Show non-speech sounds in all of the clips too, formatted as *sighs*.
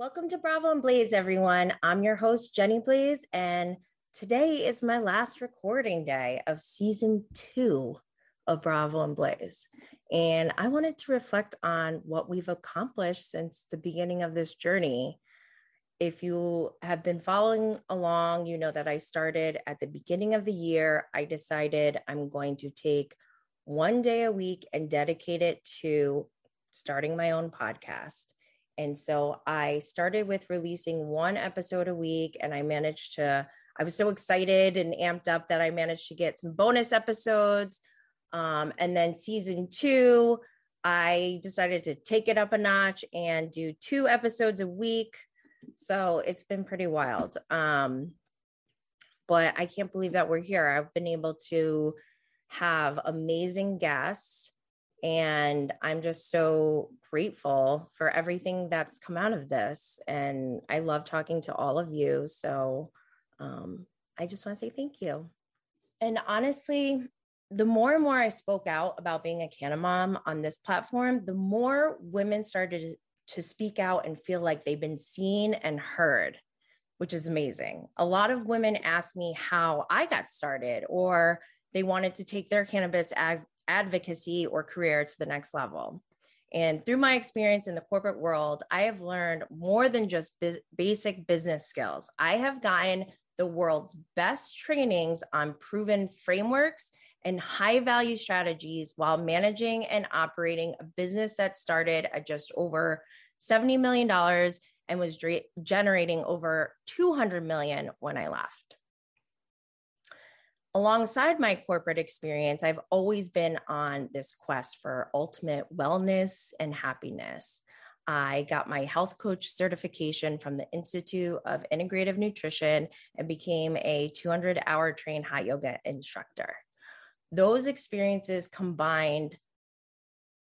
Welcome to Bravo and Blaze, everyone. I'm your host, Jenny Blaze, and today is my last recording day of season two of Bravo and Blaze. And I wanted to reflect on what we've accomplished since the beginning of this journey. If you have been following along, you know that I started at the beginning of the year. I decided I'm going to take one day a week and dedicate it to starting my own podcast. And so I started with releasing one episode a week, and I managed to, I was so excited and amped up that I managed to get some bonus episodes. Um, and then season two, I decided to take it up a notch and do two episodes a week. So it's been pretty wild. Um, but I can't believe that we're here. I've been able to have amazing guests and I'm just so grateful for everything that's come out of this. And I love talking to all of you. So um, I just want to say thank you. And honestly, the more and more I spoke out about being a Canna mom on this platform, the more women started to speak out and feel like they've been seen and heard, which is amazing. A lot of women ask me how I got started or they wanted to take their cannabis ag- advocacy or career to the next level. And through my experience in the corporate world, I have learned more than just basic business skills. I have gotten the world's best trainings on proven frameworks and high value strategies while managing and operating a business that started at just over $70 million and was generating over 200 million when I left alongside my corporate experience, I've always been on this quest for ultimate wellness and happiness. I got my health coach certification from the Institute of Integrative Nutrition and became a 200 hour trained hot yoga instructor. Those experiences combined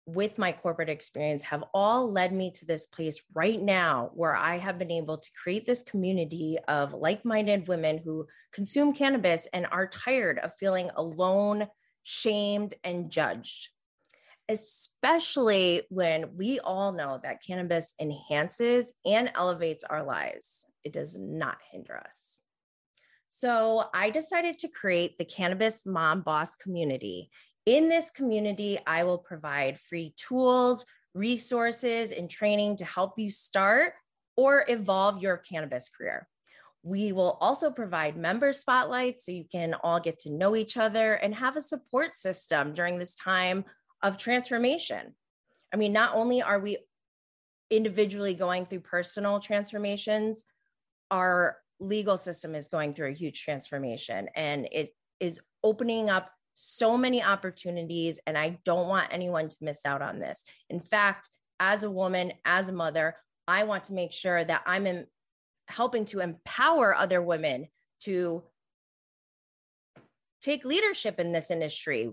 with my corporate experience have all led me to this place right now where I have been able to create this community of like minded women who consume cannabis and are tired of feeling alone, shamed, and judged. Especially when we all know that cannabis enhances and elevates our lives, it does not hinder us. So I decided to create the Cannabis Mom Boss community in this community, I will provide free tools, resources, and training to help you start or evolve your cannabis career. We will also provide member spotlights so you can all get to know each other and have a support system during this time of transformation. I mean, not only are we individually going through personal transformations, our legal system is going through a huge transformation and it is opening up so many opportunities, and I don't want anyone to miss out on this. In fact, as a woman, as a mother, I want to make sure that I'm in, helping to empower other women to take leadership in this industry.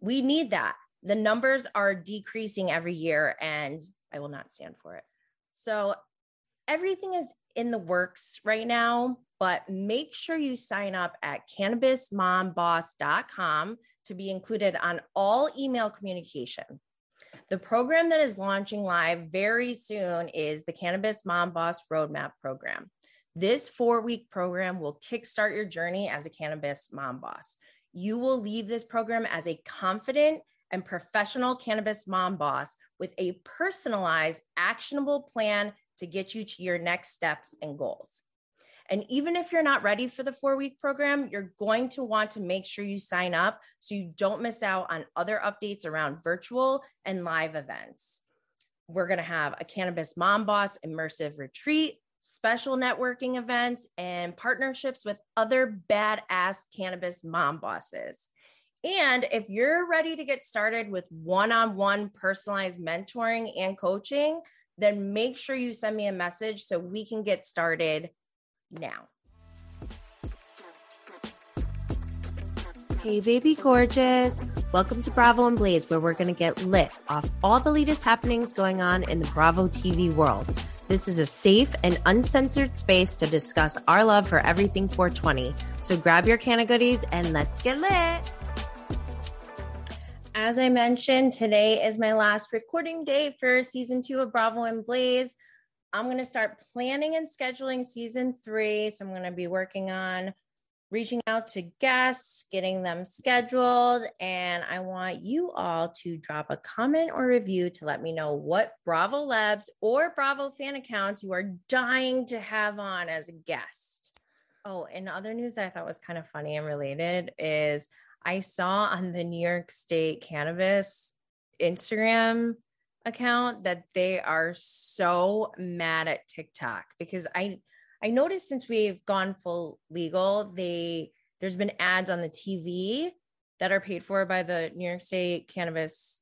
We need that. The numbers are decreasing every year, and I will not stand for it. So, everything is in the works right now but make sure you sign up at cannabismomboss.com to be included on all email communication. The program that is launching live very soon is the Cannabis Mom Boss Roadmap Program. This four week program will kickstart your journey as a cannabis mom boss. You will leave this program as a confident and professional cannabis mom boss with a personalized, actionable plan to get you to your next steps and goals. And even if you're not ready for the four week program, you're going to want to make sure you sign up so you don't miss out on other updates around virtual and live events. We're going to have a Cannabis Mom Boss immersive retreat, special networking events, and partnerships with other badass cannabis mom bosses. And if you're ready to get started with one on one personalized mentoring and coaching, then make sure you send me a message so we can get started now. Hey, baby gorgeous. Welcome to Bravo and Blaze, where we're going to get lit off all the latest happenings going on in the Bravo TV world. This is a safe and uncensored space to discuss our love for everything 420. So grab your can of goodies and let's get lit. As I mentioned, today is my last recording day for season two of Bravo and Blaze. I'm going to start planning and scheduling season three. So I'm going to be working on reaching out to guests, getting them scheduled. And I want you all to drop a comment or review to let me know what Bravo Labs or Bravo fan accounts you are dying to have on as a guest. Oh, and other news that I thought was kind of funny and related is I saw on the New York State Cannabis Instagram account that they are so mad at TikTok because I I noticed since we've gone full legal, they there's been ads on the TV that are paid for by the New York State Cannabis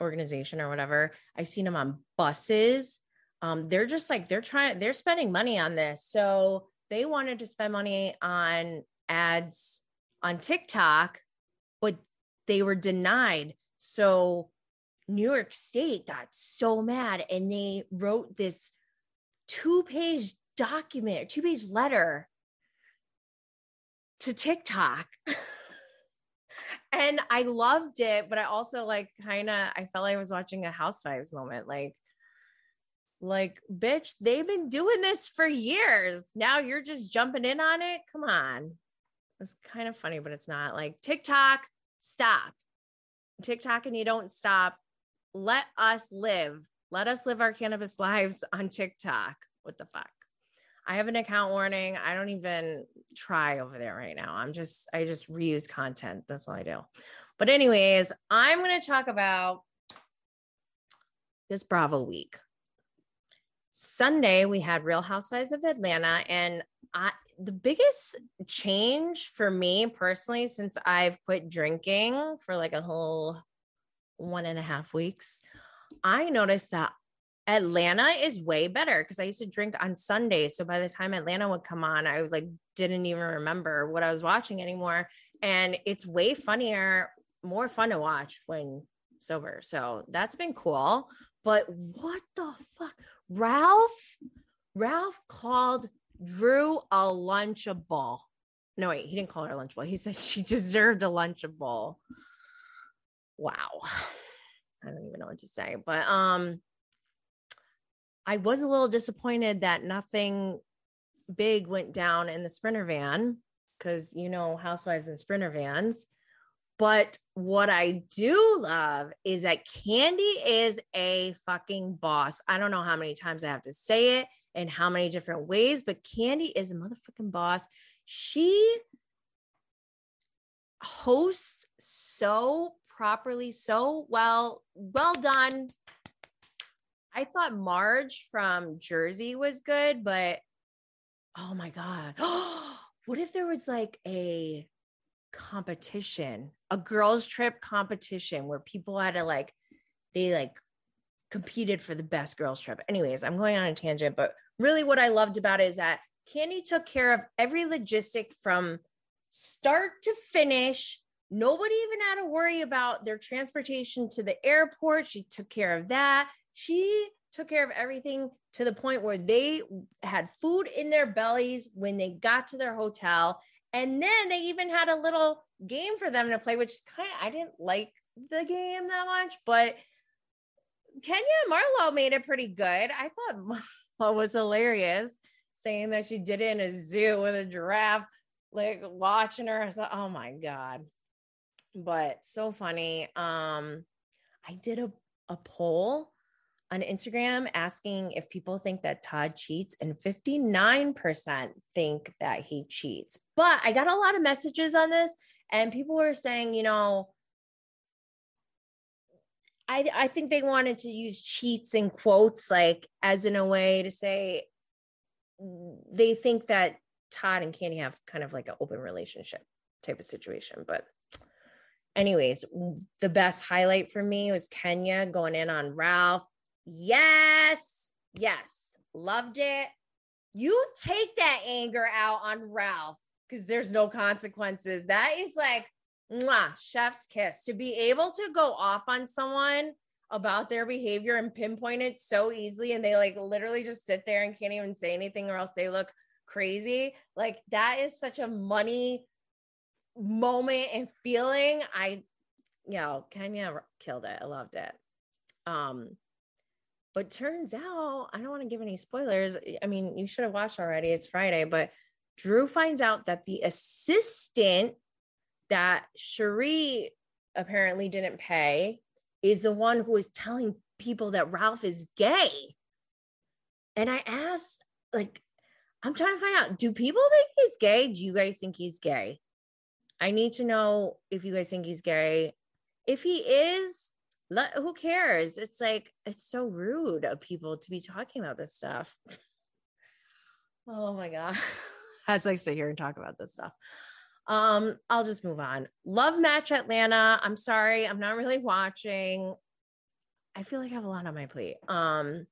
Organization or whatever. I've seen them on buses. Um, they're just like they're trying, they're spending money on this. So they wanted to spend money on ads on TikTok, but they were denied. So New York State got so mad and they wrote this two page document, two page letter to TikTok. *laughs* and I loved it, but I also like kind of I felt like I was watching a housewives moment. Like, like, bitch, they've been doing this for years. Now you're just jumping in on it. Come on. It's kind of funny, but it's not like TikTok, stop. TikTok and you don't stop. Let us live. Let us live our cannabis *laughs* lives on TikTok. What the fuck? I have an account warning. I don't even try over there right now. I'm just, I just reuse content. That's all I do. But, anyways, I'm going to talk about this Bravo week. Sunday, we had Real Housewives of Atlanta. And I, the biggest change for me personally, since I've quit drinking for like a whole one and a half weeks, I noticed that Atlanta is way better because I used to drink on Sunday. So by the time Atlanta would come on, I was like didn't even remember what I was watching anymore. And it's way funnier, more fun to watch when sober. So that's been cool. But what the fuck? Ralph, Ralph called Drew a lunchable. No, wait, he didn't call her a lunchable. He said she *laughs* deserved a lunchable. Wow. *sighs* I don't even know what to say. But um I was a little disappointed that nothing big went down in the sprinter van because you know housewives and sprinter vans. But what I do love is that Candy is a fucking boss. I don't know how many times I have to say it and how many different ways, but Candy is a motherfucking boss. She hosts so properly, so well, well done. I thought Marge from Jersey was good, but oh my God. *gasps* what if there was like a competition, a girls' trip competition where people had to like, they like competed for the best girls' trip? Anyways, I'm going on a tangent, but really what I loved about it is that Candy took care of every logistic from start to finish. Nobody even had to worry about their transportation to the airport. She took care of that she took care of everything to the point where they had food in their bellies when they got to their hotel. And then they even had a little game for them to play, which kind of, I didn't like the game that much, but Kenya Marlo made it pretty good. I thought *laughs* Marlo was hilarious saying that she did it in a zoo with a giraffe, like watching her. I thought, oh my God. But so funny. Um, I did a, a poll on Instagram asking if people think that Todd cheats, and 59% think that he cheats. But I got a lot of messages on this, and people were saying, you know, I, I think they wanted to use cheats in quotes, like as in a way to say they think that Todd and Candy have kind of like an open relationship type of situation. But, anyways, the best highlight for me was Kenya going in on Ralph Yes. Yes. Loved it. You take that anger out on Ralph because there's no consequences. That is like, mwah, chef's kiss. To be able to go off on someone about their behavior and pinpoint it so easily, and they like literally just sit there and can't even say anything or else they look crazy. Like, that is such a money moment and feeling. I, you know, Kenya killed it. I loved it. Um, But turns out, I don't want to give any spoilers. I mean, you should have watched already. It's Friday, but Drew finds out that the assistant that Sheree apparently didn't pay is the one who is telling people that Ralph is gay. And I asked, like, I'm trying to find out do people think he's gay? Do you guys think he's gay? I need to know if you guys think he's gay. If he is, let, who cares? It's like, it's so rude of people to be talking about this stuff. *laughs* oh my God. As I sit here and talk about this stuff. Um, I'll just move on. Love match Atlanta. I'm sorry, I'm not really watching. I feel like I have a lot on my plate. Um,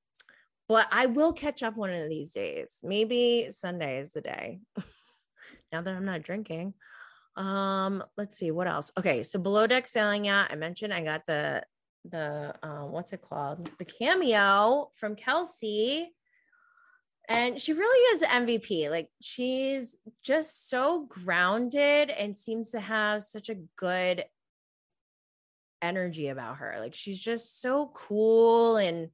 but I will catch up one of these days. Maybe Sunday is the day. *laughs* now that I'm not drinking. Um, let's see what else. Okay, so below deck sailing yacht. I mentioned I got the the um, what's it called? The cameo from Kelsey and she really is MVP. Like she's just so grounded and seems to have such a good energy about her. Like she's just so cool and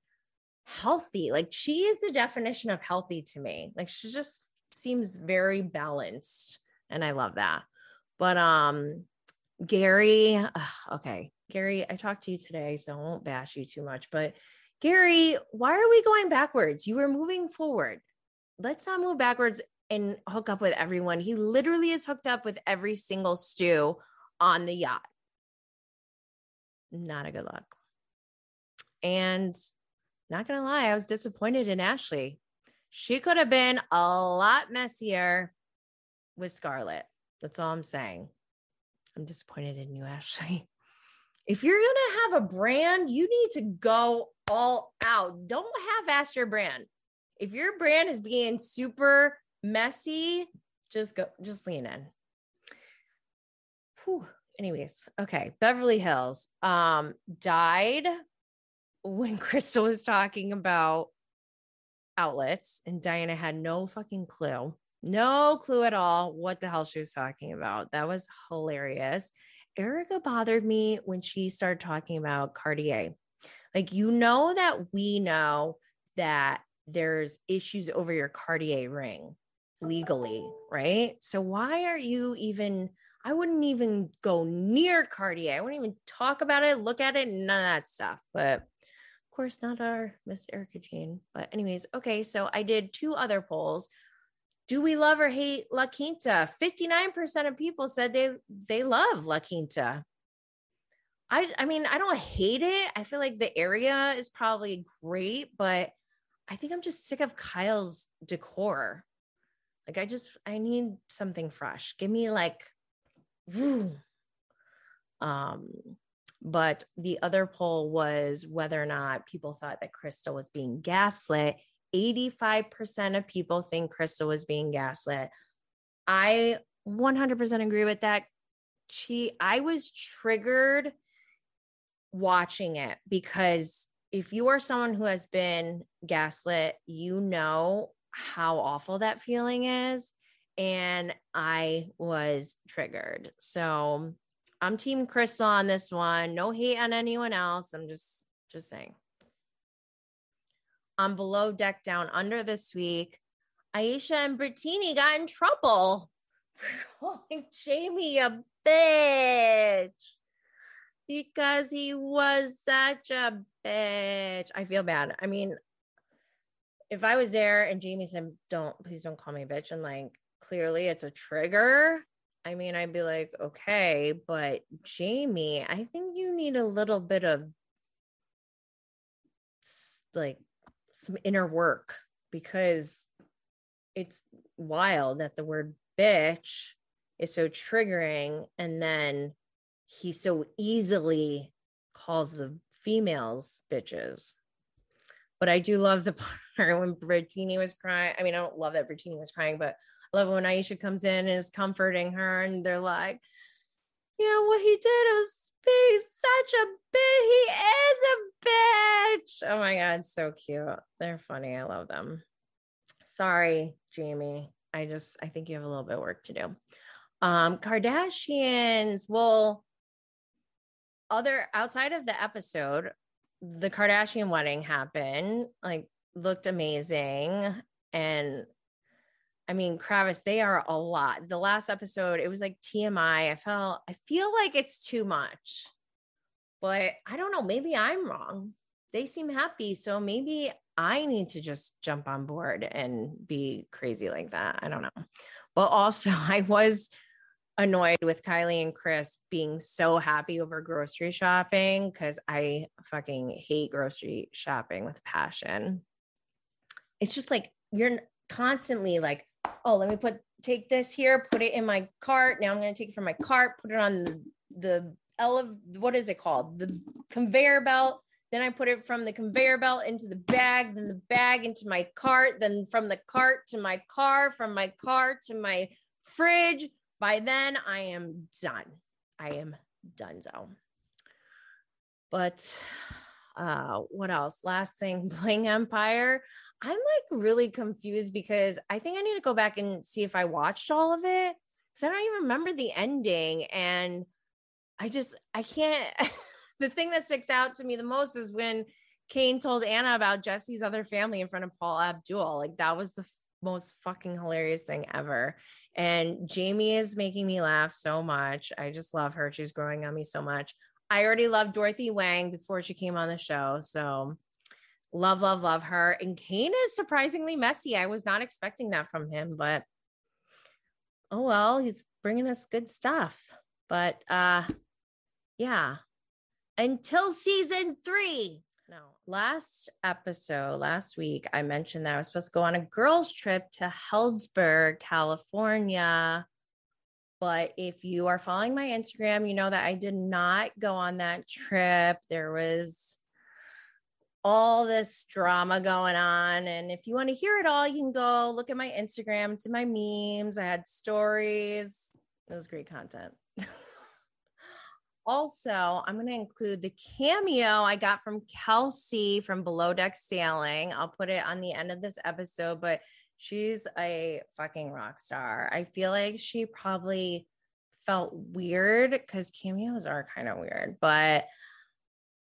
healthy. Like she is the definition of healthy to me. Like she just seems very balanced and I love that. But um Gary, okay. Gary, I talked to you today, so I won't bash you too much, but Gary, why are we going backwards? You were moving forward. Let's not move backwards and hook up with everyone. He literally is hooked up with every single stew on the yacht. Not a good look. And not going to lie, I was disappointed in Ashley. She could have been a lot messier with Scarlett. That's all I'm saying. I'm disappointed in you, Ashley. *laughs* If you're going to have a brand, you need to go all out. Don't half ass your brand. If your brand is being super messy, just go, just lean in. Whew. Anyways, okay. Beverly Hills um died when *laughs* Crystal was talking about outlets and Diana had no fucking clue. No clue at all what the hell she was talking about. That was hilarious. Erika bothered me when she started talking about Cartier. Like, you know, that we know that there's issues over your Cartier ring legally, right? So, why are you even? I wouldn't even go near Cartier. I wouldn't even talk about it, look at it, none of that stuff. But of course, not our Miss Erika Jayne. But, anyways, okay. So, I did two other polls. Do we love or hate La Quinta? 59% of people said they they love La Quinta. I I mean, I don't hate it. I feel like the area is probably great, but I think I'm just sick of Kyle's decor. Like I just I need something fresh. Give me like um but the other poll was whether or not people thought that Crystal was being gaslit. 85% of people think Crystal was being gaslit. I 100% agree with that. She I was triggered watching it because if you are someone who has been gaslit, you know how awful that feeling is. And I was triggered. So I'm team Crystal on this one. No hate on anyone else. I'm just just saying. On below deck down under this week, Aesha and Brittany got in trouble for *laughs* calling Jamie a bitch because he was such a bitch. I feel bad. I mean, if I was there and Jamie said, "Don't please don't call me a bitch," and like clearly it's a trigger, I mean, I'd be like, okay, but Jamie, I think you need a little bit of like some inner work because it's wild that the word bitch is so triggering and then he so easily calls the females bitches. But I do love the *laughs* part when Brittany was crying. I mean, I don't love that Brittany was crying, but I love when Aesha comes in and is comforting her, and they're like, "Yeah, what he did was be such a bitch. He is a bitch." Oh my god, so cute. They're funny. I love them. Sorry, Jamie. I just I think you have a little bit of work to do. Um, Kardashians. Well, other outside of the episode, the Kardashian wedding happened, like looked amazing. And I mean, Kravis, they are a lot. The last episode, it was like TMI. I felt, I feel like it's too much, but I don't know. Maybe I'm wrong. They seem happy. So maybe I need to just jump on board and be crazy like that. I don't know. But also, *laughs* I was annoyed with Kylie and Chris being so happy over grocery shopping because I fucking hate grocery shopping with passion. It's just like you're constantly like, oh, let me put take this here, put it in my cart. Now I'm going to take it from my cart, put it on the the ele- what is it called? The conveyor belt. Then I put it from the conveyor belt into the bag, then the bag into my cart, then from the cart to my car, from my car to my fridge. By then, I am done. I am done. So, but uh, what else? Last thing, *laughs* Bling Empire. I'm like really confused because I think I need to go back and see if I watched all of it because I don't even remember the ending. And I just, I can't. *laughs* the thing that sticks out to me the most is when Kane told Anna about Jesse's other family in front of Paula Abdul. Like that was the f- most fucking hilarious thing ever. And Jamie is making me laugh so much. I just love her. She's growing on me so much. I already loved Dorothy Wang before she came on the show. So love, love, love her. And Kane is surprisingly messy. I was not expecting that from him, but oh well, he's bringing us good stuff. But uh yeah, until season three. No, last episode, last week, I mentioned that I was supposed to go on a girls' trip to Healdsburg, California. But if you are following my Instagram, you know that I did not go on that trip. There was all this drama going on. And if you want to hear it all, you can go look at my Instagram. It's in my memes. I had stories. It was great content. *laughs* also, I'm going to include the cameo I got from Kelsey from Below Deck Sailing. I'll put it on the end of this episode, but she's a fucking rock star. I feel like she probably felt weird because cameos are kind of weird, but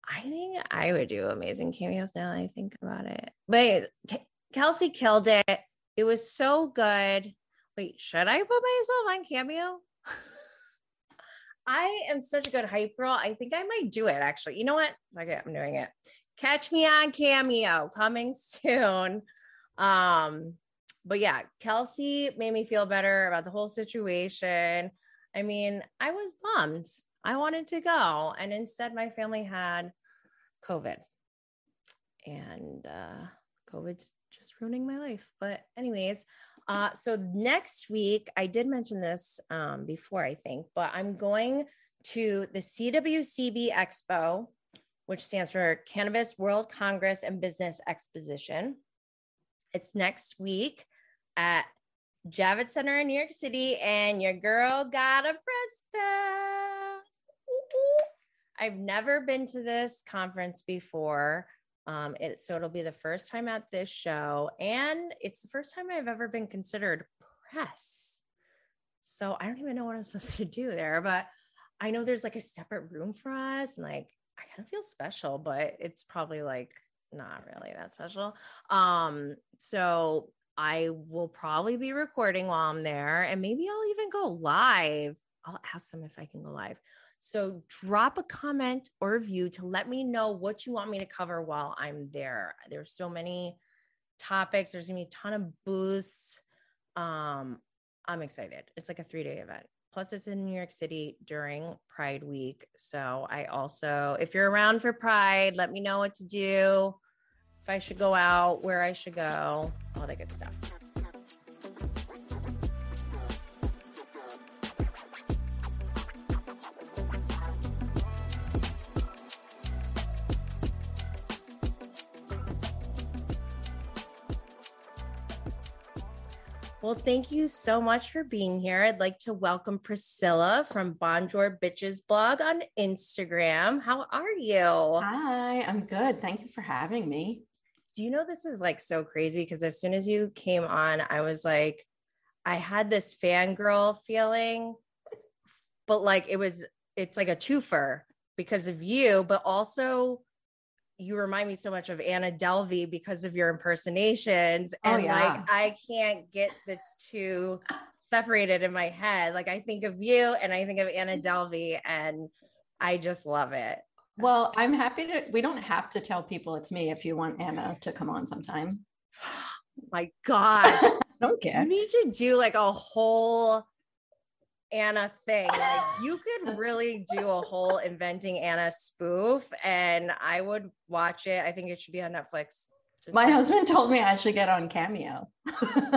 I think I would do amazing cameos now I think about it. But Kelsey killed it. It was so good. Wait, should I put myself on cameo? I am such a good hype girl. I think I might do it actually. You know what? Okay, I'm doing it. Catch me on cameo coming soon. Um, but yeah, Kelsey made me feel better about the whole situation. I mean, I was bummed. I wanted to go, and instead, my family had COVID, and uh, COVID's just ruining my life. But, anyways, uh, so next week, I did mention this um, before, I think, but I'm going to the CWCB Expo, which stands for Cannabis World Congress and Business Exposition. It's next week at Javits Center in New York City, and your girl got a press pass. I've never been to this conference before. Um, it, so it'll be the first time at this show, and it's the first time I've ever been considered press. So I don't even know what I'm *laughs* supposed to do there, but I know there's like a separate room for us, and like I kind of feel special, but it's probably like not really that special. Um, so I will probably be recording while I'm there, and maybe I'll even go live. I'll ask them if I can go live. So drop a comment or review to let me know what you want me to cover while I'm there. There's so many topics. There's gonna be a ton of booths. Um, I'm excited. It's like a three day event. Plus, it's in New York City during Pride Week. So I also, if you're around for Pride, let me know what to do, if I should go out, where I should go, all that good stuff. Well, thank you so much for being here. I'd like to welcome Priscilla from Bonjour Bitches blog on Instagram. How are you? Hi, I'm good. Thank you for having me. Do you know this is like so crazy? Because as soon as you came on, I was like, I had this fangirl feeling, but like it was, it's like a twofer because of you, but also you remind me so much of Anna Delvey because of your impersonations. Oh, And yeah. like I can't get the two separated in my head. Like I think of you and I think of Anna Delvey and I just love it. Well, I'm happy to. We don't have to tell people it's me if you want Anna to come on sometime. *gasps* My gosh. I *laughs* don't care. you need to do like a whole Anna thing. Like you could really do a whole inventing Anna spoof and I would watch it. I think it should be on Netflix. Just My husband told me I should get on Cameo.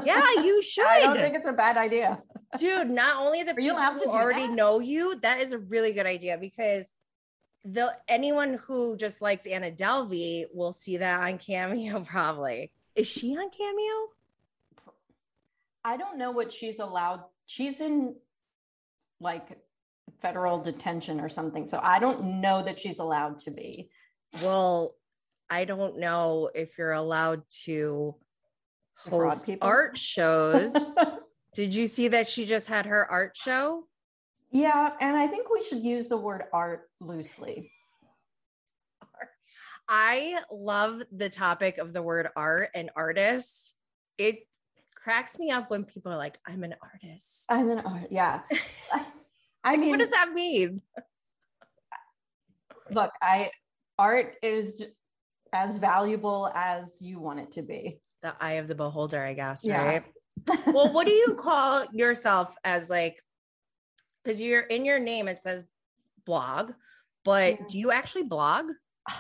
Yeah, you should. *laughs* I don't think it's a bad idea. Dude, not only the people who already that? know you, that is a really good idea because the anyone who just likes Anna Delvey will see that on Cameo *laughs* probably. Is she on Cameo? I don't know what she's allowed. She's in like federal detention or something. So I don't know that she's allowed to be. Well, I don't know if you're allowed to host art shows. *laughs* Did you see that she just had her art show? yeah. And I think we should use the word art loosely. *laughs* I love the topic of the word art and artist. It cracks me up when people are like, I'm an artist. I'm an art. Yeah. *laughs* I mean, what does that mean? look, I art is as valuable as you want it to be. The eye of the beholder, I guess, Yeah. right? *laughs* well, what do you call yourself as like, because you're in your name, it says blog, but Yeah. do you actually blog? *sighs*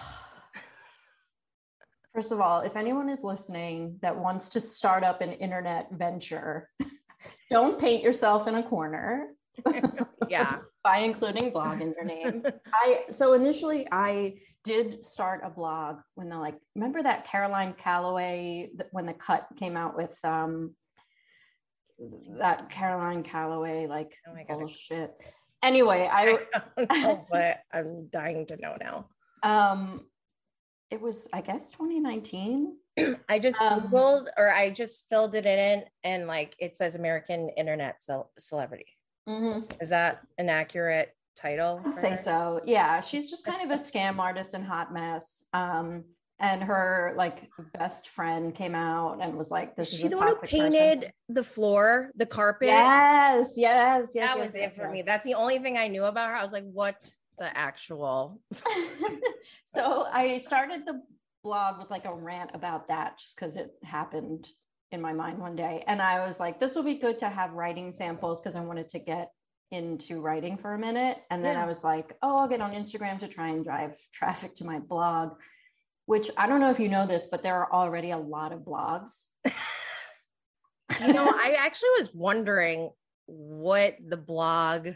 First of all, if anyone is listening that wants to start up an internet venture, *laughs* don't paint yourself in a corner *laughs* Yeah. *laughs* by including blog in your name. I so initially I did start a blog when the like remember that Caroline Calloway when the cut came out with um that Caroline Calloway like Oh my God. bullshit. Anyway, I I don't know, but I'm dying to know now. um it was I guess 2019. *clears throat* I just Um, Googled or I just filled it in and like it says American internet cel- celebrity. Mhm. Is that an accurate title? I'd say her? so. Yeah, she's just kind of a *laughs* scam artist and hot mess. Um, and her like best friend came out and was like, Is "This is she the one who toxic person." painted the floor, the carpet? Yes, yes, yes. that yes, was yes, it for yes. me. That's the only thing I knew about her. I was like, what the actual? *laughs* so I started the blog with like a rant about that, just because it happened in my mind one day, and I was like, "This will be good to have writing samples," because I wanted to get into writing for a minute and then Yeah. i was like oh i'll get on instagram to try and drive *laughs* traffic to my blog which i don't know if you know this but there are already a lot of blogs *laughs* You know, I actually was wondering what the blog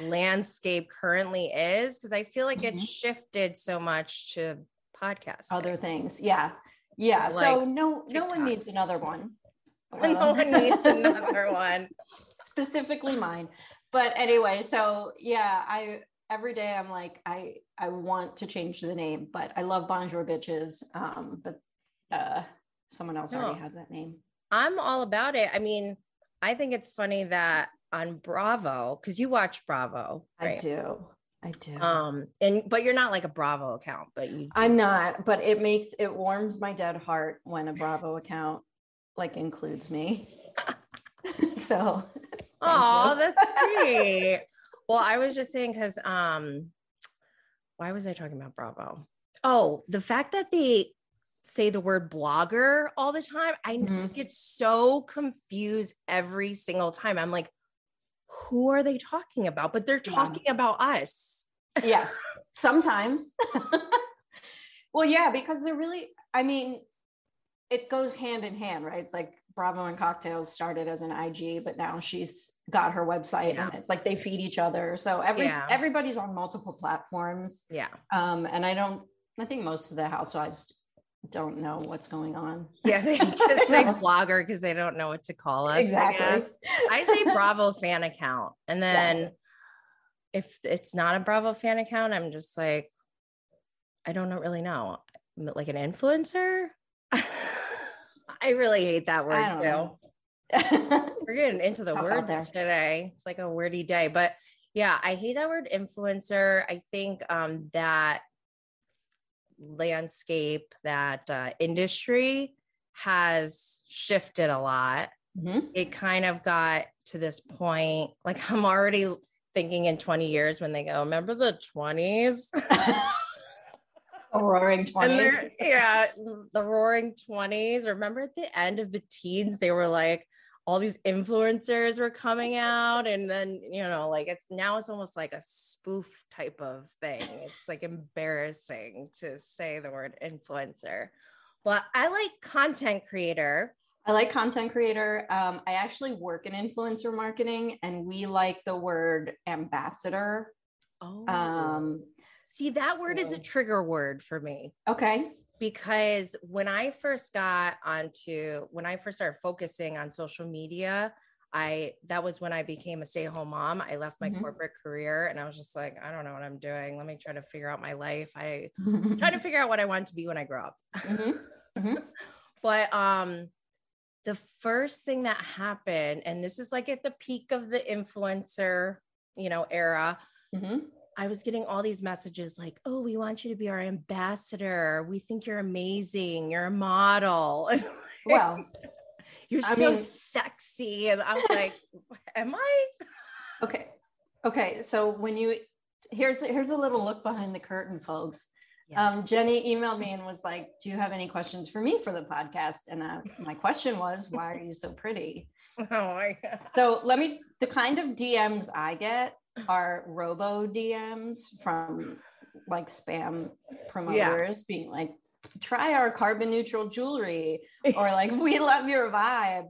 landscape currently is because I feel like Mhm. it's shifted so much to podcasts. other things yeah yeah so Like no no one needs another one *laughs* no Um, one needs another one. *laughs* specifically mine but anyway so yeah i every day i'm like i i want to change the name but i love bonjour bitches um but uh someone else already has that name I'm all about it. I mean, I think it's funny that on Bravo, because you watch Bravo, i do i do Um, and but you're not like a Bravo account, but you i'm not but it makes it warms my dead heart when a bravo account like includes me *laughs* so *laughs* Oh, that's great. *laughs* well, I was just saying because um why was I talking about Bravo? Oh, the fact that they say the word blogger all the time, I Mhm. get so confused every single time. I'm like, who are they talking about? But they're Yeah. talking about us. *laughs* yes sometimes *laughs* well yeah because they're really i mean it goes hand in hand right it's like bravo and cocktails started as an ig but now she's got her website Yeah. and it's like they feed each other so every Yeah. everybody's on multiple platforms Yeah. um and i don't i think most of the housewives don't know what's going on Yeah. They *laughs* just say blogger because they don't know what to call us. I exactly guess. I say Bravo fan account. And then if it's not a Bravo fan account, I'm just like, I don't really know. Like an influencer? *laughs* I really hate that I word too. know. *laughs* We're getting into the tough out there. words today. It's like a wordy day. But yeah, I hate that word influencer. I think um that landscape, that uh, industry has shifted a lot. Mm-hmm. It kind of got to this point, like I'm already thinking in 20 years when they go, remember the 20s? *laughs* roaring 20s. Yeah, the roaring 20s. Remember at the end of the teens, they were like, all these influencers were coming out and then you know like it's now it's almost like a spoof type of thing. It's like embarrassing to say the word influencer. But i like content creator. I like content creator. Um, i actually work in influencer marketing and we like the word ambassador. Oh. Um, see that word is a trigger word for me. Okay because when I first got onto when I first started focusing on social media, I that was when I became a stay-at-home mom. I left my mm-hmm. corporate career and I was just like, I don't know what I'm doing. Let me try to figure out my life. I trying to *laughs* figure out what I want to be when I grow up. Mm-hmm. Mm-hmm. *laughs* but um the first thing that happened, and this is like at the peak of the influencer, you know, era. I was getting all these messages like, "Oh, we want you to be our ambassador. We think you're amazing. You're a model." *laughs* Well, you're I so mean, sexy, and I was like, *laughs* "Am I?" *laughs* Okay, okay. So when you here's here's a little look behind the curtain, folks. Yes. Um, Jenny emailed me and was like, "Do you have any questions for me for the podcast?" And uh, my question was, "Why are you so pretty?" Oh my god! So let me. The kind of DMs I get are robo DMs from like spam promoters yeah. being like, try our carbon neutral jewelry *laughs* or like, we love your vibe.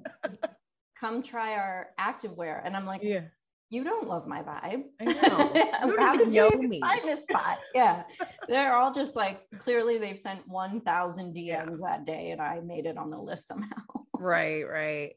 Come try our activewear. And I'm like, yeah. You don't love my vibe. I know. *laughs* How did you me. find this spot? Yeah. *laughs* They're all just like clearly they've sent 1,000 DMs yeah. that day and I made it on the list somehow. right, right.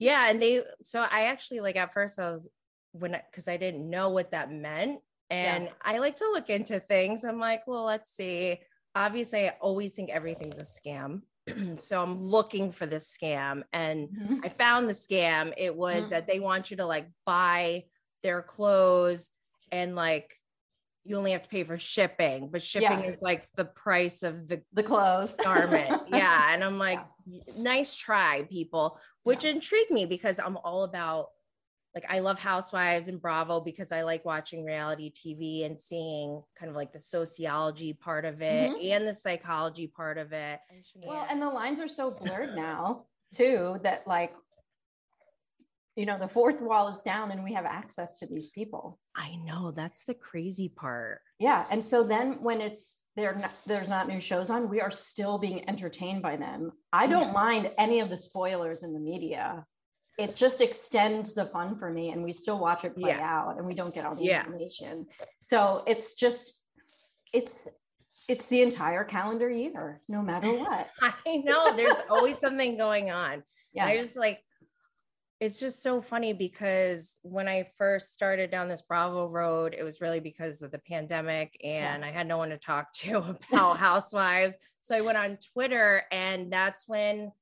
Yeah. And they, so I actually like at first I was when because I, I, didn't know what that meant. And yeah. I like to look into things. I'm like, well, let's see. Obviously, I always think everything's a scam. *clears throat* so I'm looking for this scam. And mm-hmm. I found the scam. It was mm-hmm. that they want you to like buy their clothes and like you only have to pay for shipping, but shipping yeah. is like the price of the the clothes garment. *laughs* yeah. And I'm like, yeah. nice try, people, which yeah. intrigued me because I'm all about like I love Housewives and Bravo because I like watching reality TV and seeing kind of like the sociology part of it mm-hmm. and the psychology part of it. Well, and the lines are so blurred now too that like you know the fourth wall is down and we have access to these people. I know that's the crazy part. Yeah, and so then when it's there not, there's not new shows on, we are still being entertained by them. I don't mind any of the spoilers in the media it just extends the fun for me and we still watch it play yeah. out and we don't get all the yeah. information so it's just it's it's the entire calendar year no matter *laughs* what i know there's always *laughs* something going on yeah i just like it's just so funny because when I first started down this Bravo road, it was really because of the pandemic and yeah. I had no one to talk to *laughs* about housewives. So I went on Twitter and that's when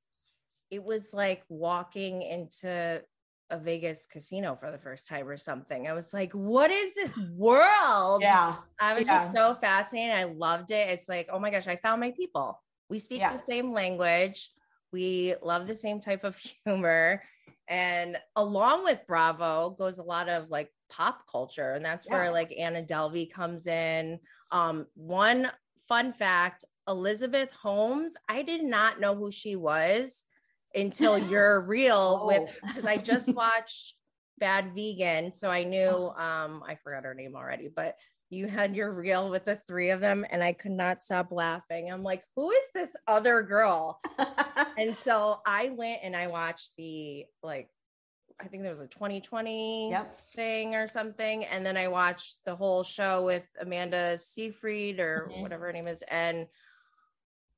it was like walking into a Vegas casino for the first time or something. I was like, what is this world? Yeah. I was yeah. just so fascinated. I loved it. It's like, oh my gosh, I found my people. We speak yeah. the same language. We love the same type of *laughs* humor. And along with Bravo goes a lot of like pop culture. And that's yeah. where like Anna Delvey comes in. Um, one fun fact Elizabeth Holmes, I did not know who she was until you're real oh. with because I just *laughs* watched Bad Vegan. So I knew oh. um I forgot her name already, but you had your reel with the three of them and I could not stop laughing. I'm like, who is this other girl? *laughs* and so I went and I watched the like I think there was a 2020 yep. thing or something. And then I watched the whole show with Amanda Seyfried or mm-hmm. whatever her name is. And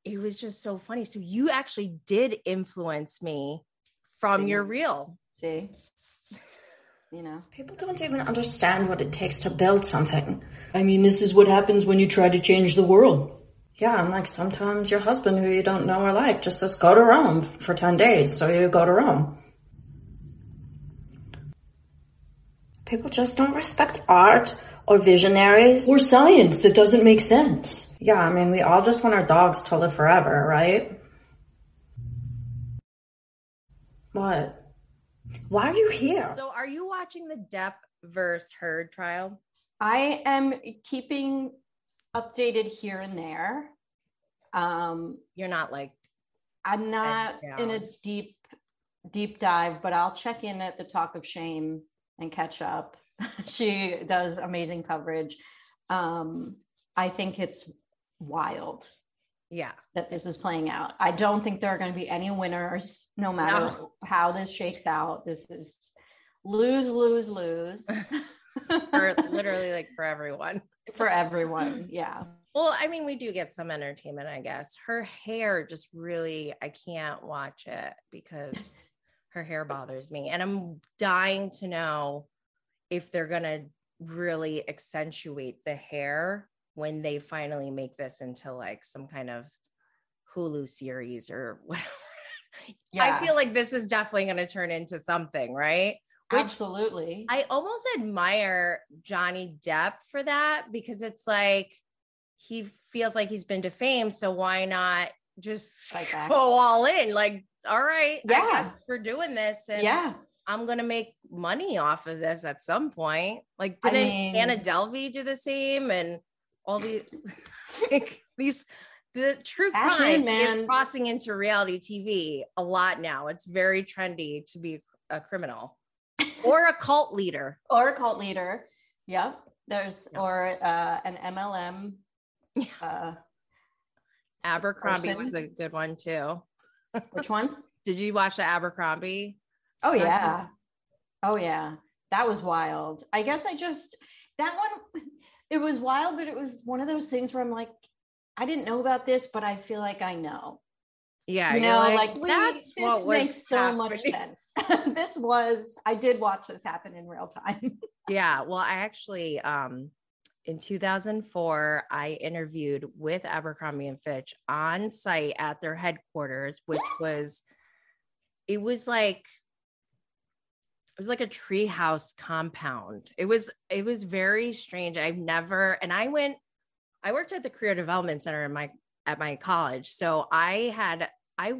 it was just so funny. So you actually did influence me from See? your reel. See? You know, people don't even understand what it takes to build something. I mean, this is what happens when you try to change the world. Yeah, I'm like sometimes your husband who you don't know or like just says go to Rome for 10 days. So you go to Rome. People just don't respect art or visionaries or science that doesn't make sense. Yeah, I mean, we all just want our dogs to live forever, right? What? Why are you here? So, are you watching the Depp versus Heard trial? I am keeping updated here and there. Um, You're not like, I'm not in a deep, deep dive, but I'll check in at the Talk of Shame and catch up. *laughs* she does amazing coverage. Um, I think it's wild yeah, that this is playing out. I don't think there are going to be any winners, no matter No. how this shakes out. This is lose, lose, lose *laughs* for literally like for everyone. for everyone. Yeah. Well, I mean, we do get some entertainment, I guess. Her hair just really, I can't watch it because *laughs* her hair bothers me. And I'm dying to know if they're going to really accentuate the hair when they finally make this into like some kind of Hulu series or *laughs* whatever. Yeah. I feel like this is definitely going to turn into something, right? Which Absolutely. I almost admire Johnny Depp for that because it's like he feels like he's been defamed. So why not just Fight go all in? Like, all right, I Yeah. we're doing this. And yeah. I'm gonna make money off of this at some point. Like, didn't mean- Anna Delvey do the same? And all the *laughs* like, these the true crime man. is crossing into reality TV a lot now. It's very trendy to be a criminal *laughs* or a cult leader. Or a cult leader. Yep. There's Yeah. or uh, an MLM. *laughs* Uh, Abercrombie person. was a good one too. Which one? Did you watch the Abercrombie? Oh yeah. Oh yeah. That was wild. I guess I just that one it was wild, but it was one of those things where I'm like, I didn't know about this, but I feel like I know. Yeah, you know, like, like, that's this what was makes so much sense. *laughs* this was I did watch this happen in real time. *laughs* Yeah, well, I actually um in 2004 I interviewed with Abercrombie and Fitch on site at their headquarters, which was it was like it was like a treehouse compound. It was it was very strange. I've never and I went I worked at the career development center in my at my college. So I had I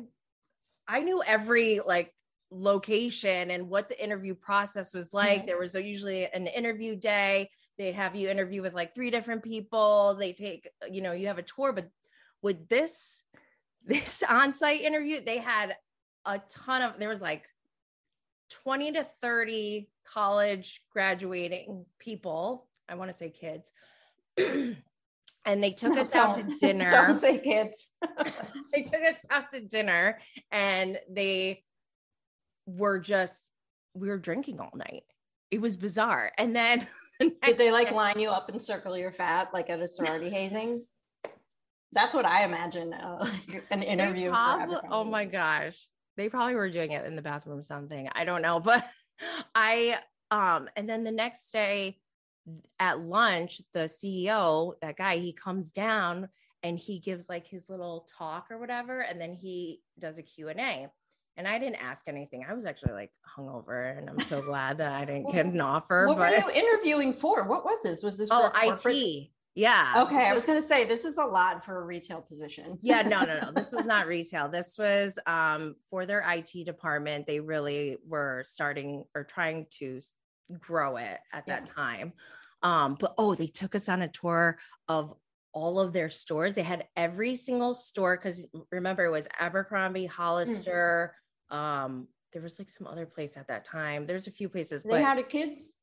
I knew every like location and what the interview process was like. Mhm. There was usually an interview day. They'd have you interview with like three different people. They take, you know, you have a tour, but with this *laughs* this on-site interview, they had a ton of there was like 20 to 30 college graduating people. I want to say kids. *clears throat* and they took us out to *laughs* dinner Don't say kids. *laughs* they took us out to dinner and they were just we were drinking all night. It was bizarre. And then *laughs* the Did they like line you up and circle your fat like at a sorority hazing? That's what I imagine uh, an interview. prob- oh my gosh. They probably were doing it in the bathroom or something. I don't know. *laughs* But I um and then the next day at lunch, the CEO, that guy, he comes down and he gives like his little talk or whatever, and then he does a Q&A. And I didn't ask anything. I was actually like hungover, and I'm so glad that I didn't get an offer. What but were you interviewing for? What was this? Was this for oh, IT. Yeah. Okay, I was going to say this is a lot for a retail position. yeah no no no this was not *laughs* retail this was um for their it department they really were starting or trying to grow it at that time um but oh they took us on a tour of all of their stores they had every single store because remember it was abercrombie hollister um there was like some other place at that time there's a few places They but had a kids.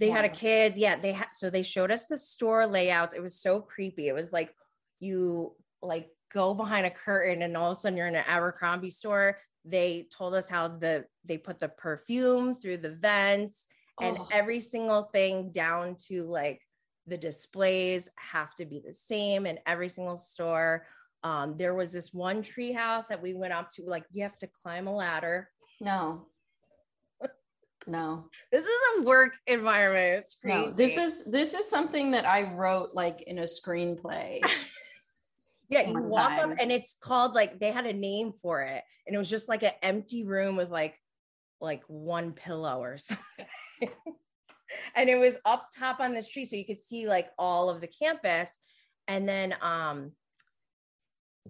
They had a kids. Yeah, they had so they showed us the store layouts. It was so creepy. It was like you like go behind a curtain and all of a sudden you're in an Abercrombie store. They told us how the they put the perfume through the vents and Oh. every single thing down to like the displays have to be the same in every single store. Um, there was this one tree house that we went up to, like you have to climb a ladder. No. No. This is a work environment. It's crazy. No. This is this is something that I wrote like in a screenplay. *laughs* Yeah, you walk up and it's called like they had a name for it, and it was just like an empty room with like like one pillow or *laughs* something. and it was up top on this tree, so you could see like all of the campus. And then um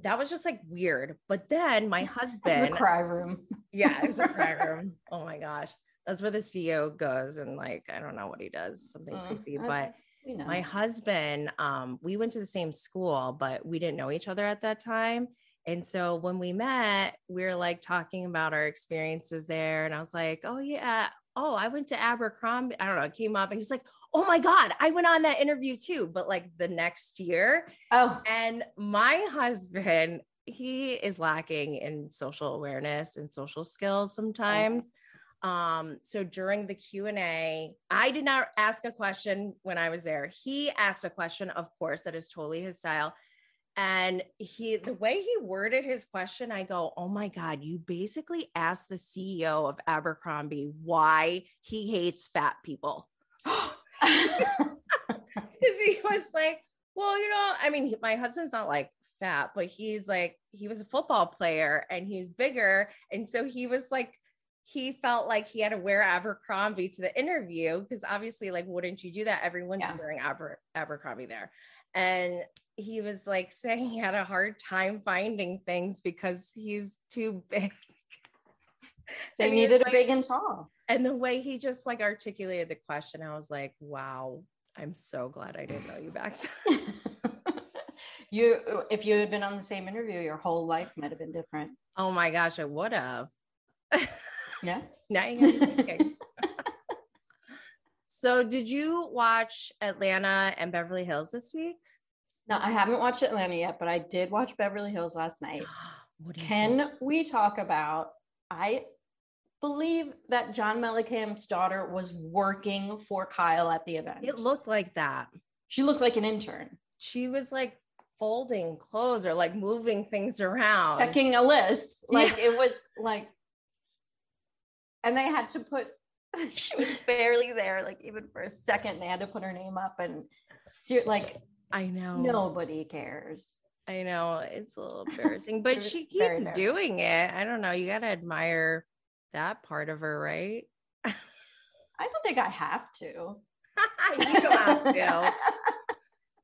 that was just like weird. But then my husband a cry room. yeah, it was a *laughs* cry room. Oh my gosh. That's where the CEO goes and like I don't know what he does, something Mm, creepy. okay. But You know. my husband, um, we went to the same school, but we didn't know each other at that time. And so when we met, we were like talking about our experiences there. And I was like, oh, yeah. Oh, I went to Abercrombie. I don't know. It came up and he's like, oh my God, I went on that interview too, but like the next year. oh, And my husband, he is lacking in social awareness and social skills sometimes. Um, so during the Q&A, I did not ask a question when I was there. He asked a question, of course, that is totally his style. And he the way he worded his question, I go, "Oh my god, you basically asked the CEO of Abercrombie why he hates fat people." *gasps* *laughs* Because he was like, well, you know, I mean, my husband's not like fat, but he's like, he was a football player and he's bigger. And so he was like, he felt like he had to wear Abercrombie to the interview because obviously, like, wouldn't you do that? Everyone's Yeah. wearing Aber- Abercrombie there. And he was like *laughs* saying he had a hard time finding things because he's too big. *laughs* they And was needed like- a big and tall. and the way he just like articulated the question, I was like, wow, I'm so glad I didn't know you back then. *laughs* you, if you had been on the same interview, your whole life might have been different. Oh my gosh, I would have. Yeah. *laughs* now you got thinking. *laughs* so, did you watch Atlanta and Beverly Hills this week? No, I haven't watched Atlanta yet, but I did watch Beverly Hills last night. *gasps* What do you think? Can we talk about? I believe that John Mellencamp's daughter was working for Kyle at the event. it looked like that? she looked like an intern, She was like folding clothes or like moving things around. checking a list. Like Yeah. it was like, and they had to put. *laughs* She was barely there, like even for a second. They had to put her name up, and like I know. nobody cares. I know it's a little *laughs* embarrassing, but she keeps doing it. I don't know. You got to admire that part of her, right? *laughs* I don't think I have to. you don't have to.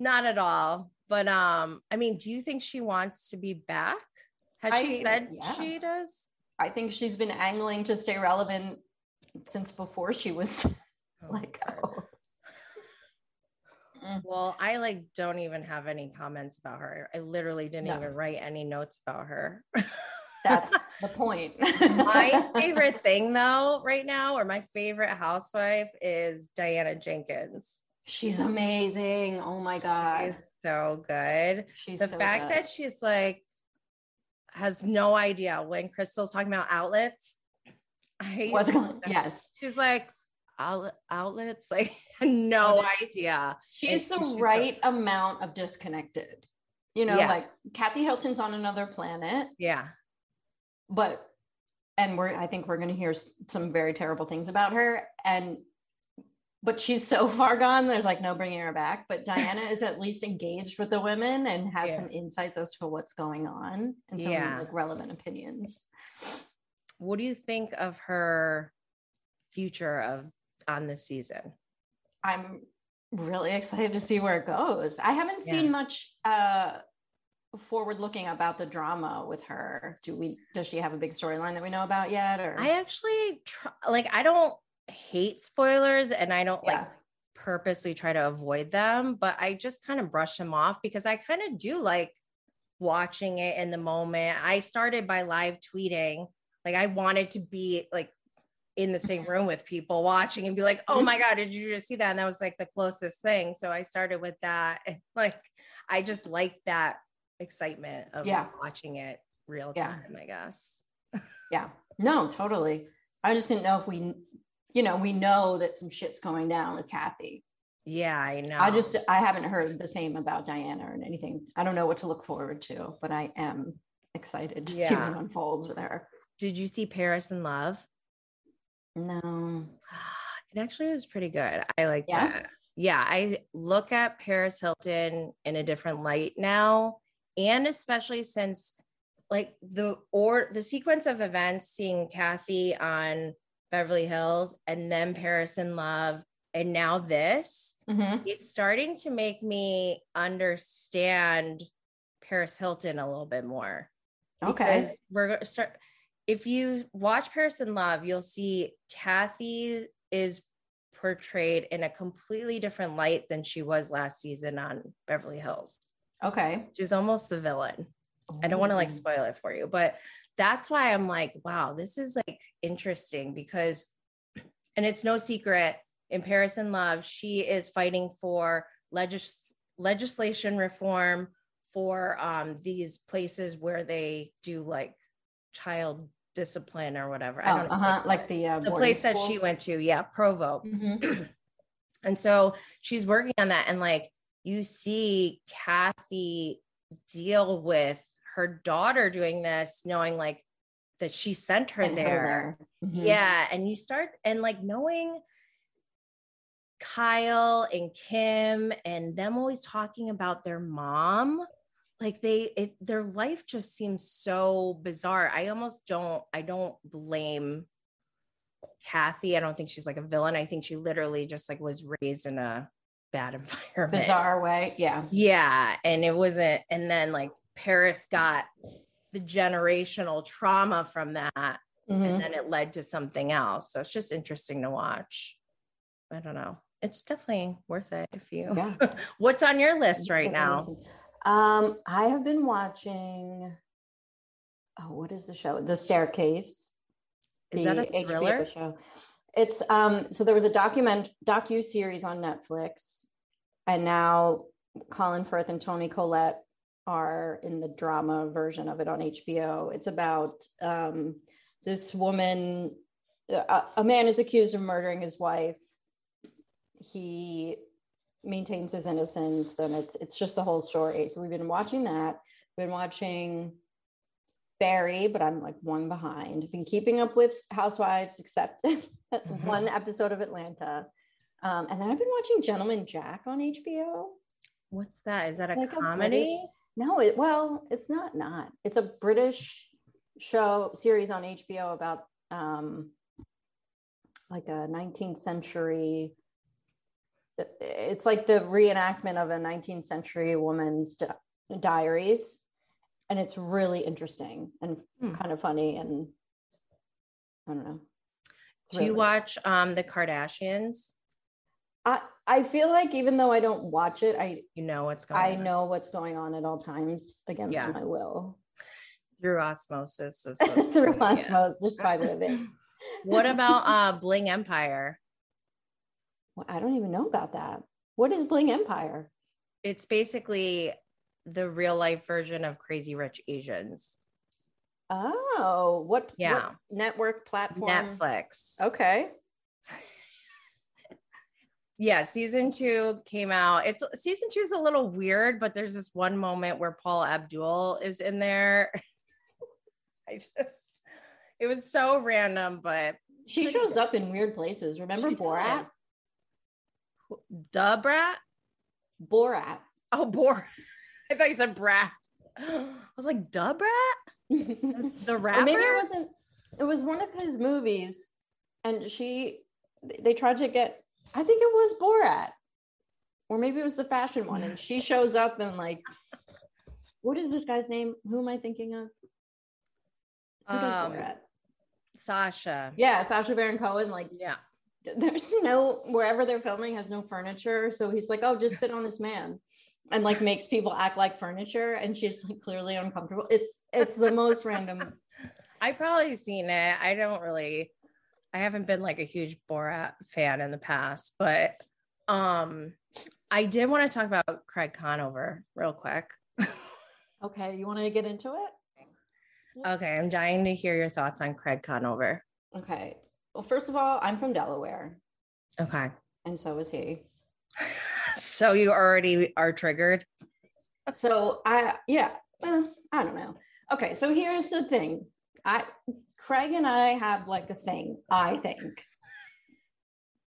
Not at all. But um, I mean, do you think she wants to be back? Has she I- said yeah. she does? I think she's been angling to stay relevant since before she was Oh, like, oh. Mm. Well, I like don't even have any comments about her. I literally didn't No. even write any notes about her. *laughs* that's the point. my *laughs* favorite thing though, right now, or my favorite housewife is Diana Jenkins. She's amazing. Oh my god. Is so good. She's the so fact good. that she's like has no idea when Crystal's talking about outlets. I what's going yes. she's like outlets, *laughs* like no idea. She's And the she's right amount of disconnected. You know, Yeah. like Kathy Hilton's on another planet, Yeah. but and we're I think we're going to hear some very terrible things about her and but she's so *laughs* far gone there's like no bringing her back but Diana is at least engaged with the women and has Yeah. some insights as to what's going on and some Yeah. like relevant opinions. What do you think of her future of on this season? I'm really excited to see where it goes. I haven't Yeah. seen much uh forward looking about the drama with her. Do we does she have a big storyline that we know about yet or I actually try, like I don't hate spoilers and I don't like purposely try to avoid them, but I just kind of brush them off because I kind of do like watching it in the moment. I started by live tweeting. Like I wanted to be like in the same room with people watching and be like, "Oh my god, did you just see that?" And that was like the closest thing. So I started with that and like I just like that excitement of Yeah. watching it real Yeah. time, I guess. Yeah. No, totally. I just didn't know if we you know, we know that some shit's going down with Kathy. Yeah, I know. I just I haven't heard the same about Diana or anything. I don't know what to look forward to, but I am excited to see what unfolds with her. Did you see Paris in Love? No. *sighs* It actually was pretty good. I liked Yeah? it. Yeah, I look at Paris Hilton in a different light now, and especially since like the or the sequence of events, seeing Kathy on Beverly Hills and then Paris in Love and now this, Mhm. it's starting to make me understand Paris Hilton a little bit more. Okay. Because we're going to start. If you watch Paris in Love, you'll see Kathy is portrayed in a completely different light than she was last season on Beverly Hills. Okay. She's almost the villain. I don't want to like spoil it for you, but that's why I'm like, wow, this is like interesting because, and it's no secret in Paris in Love, she is fighting for legis- legislation reform for um, these places where they do like child discipline or whatever. I Oh, don't know. uh-huh. Like the uh, the place that she went to, yeah, Provo. Mhm. *clears throat* And so she's working on that. And like you see Kathy deal with her daughter doing this, knowing like that she sent her And her there. there. Mhm. Yeah. And you start and like knowing Kyle and Kim and them always talking about their mom. Like they it their life just seems so bizarre. I almost don't I don't blame Kathy. I don't think she's like a villain. I think she literally just like was raised in a bad *laughs* environment. Bizarre way. Yeah. Yeah. And it wasn't, and then like Paris got the generational trauma from that. Mhm. And then it led to something else. So it's just interesting to watch. I don't know. It's definitely worth it if you Yeah. *laughs* what's on your list right now? Um, I have been watching. Oh, what is the show? The Staircase. Is that a the HBO thriller? show? It's um. So there was a document docu series on Netflix, and now Colin Firth and Toni Collette are in the drama version of it on HBO. It's about um this woman. A, a man is accused of murdering his wife. He maintains his innocence and it's it's just the whole story so we've been watching that been watching barry but i'm like one behind I've been keeping up with housewives except *laughs* Mhm. one episode of atlanta um, and then i've been watching gentleman jack on hbo What's that? Is that a Like a comedy? No it well it's not not it's a british show series on hbo about um like a 19th century it's like the reenactment of a 19th century woman's di- diaries and it's really interesting and Hmm. kind of funny and i don't know Do you watch um the Kardashians? I, I feel like even though i don't watch it i You know what's going i on know what's going on at all times against Yeah. my will through osmosis *laughs* through osmosis just by living *laughs* What about uh Bling Empire? Well, I don't even know about that. What is Bling Empire? It's basically the real life version of Crazy Rich Asians. Oh, what? Yeah. what network platform? Netflix. Okay. Yeah, season two came out. It's season two is a little weird, but there's this one moment where Paula Abdul is in there. *laughs* I just it was so random, but She shows good. up in weird places. Remember She Borat? does. Dubrat? Borat. Oh, Borat. *laughs* I thought you said brat. *gasps* I was like, Dubrat? Is *laughs* the Or rapper? maybe it wasn't. It was one of his movies, and she. They tried to get. I think it was Borat, or maybe it was the fashion one, and she shows up and like. What is this guy's name? Who am I thinking of? Who does Um, Borat? Sacha. Yeah, Sacha Baron Cohen. Like Yeah. there's no wherever they're filming has no furniture so he's like oh just sit on this man and like makes people act like furniture and she's like clearly uncomfortable it's it's the most random *laughs* I probably seen it. I don't really I haven't been like a huge Borat fan in the past, but um I did want to talk about Craig Conover real quick. *laughs* okay you want to get into it Okay, I'm dying to hear your thoughts on Craig Conover. okay well first of all i'm from delaware Okay. and so is he *laughs* So you already are triggered. so i yeah well, i don't know okay so here's the thing i craig and i have like a thing i think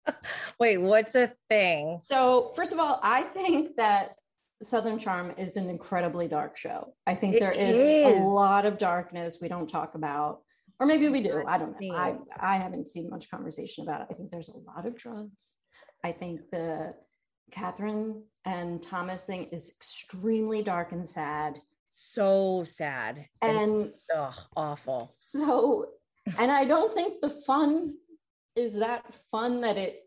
*laughs* Wait, what's a thing? So, first of all, I think that Southern Charm is an incredibly dark show. I think It there is, is. a lot of darkness we don't talk about, or maybe we do. I don't know. I, I haven't seen much conversation about it. I think there's a lot of drugs, I think the Catherine and Thomas thing is extremely dark and sad. So sad. And ugh, awful. So, and I don't think the fun is that fun that it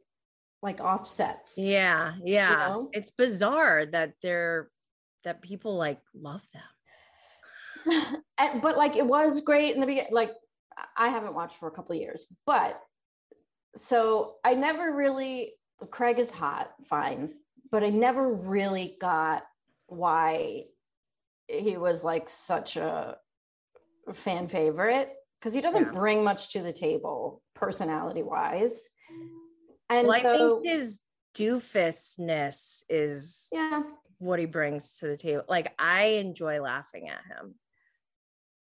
like offsets. Yeah, yeah. know? It's bizarre that they're that people like love them. *laughs* and, but like it was great in the beginning. Like I haven't watched for a couple of years, but so I never really. Craig is hot, fine, but I never really got why he was like such a fan favorite because he doesn't Yeah. bring much to the table personality wise. And well, I so, think his doofusness is yeah, what he brings to the table. Like I enjoy laughing at him.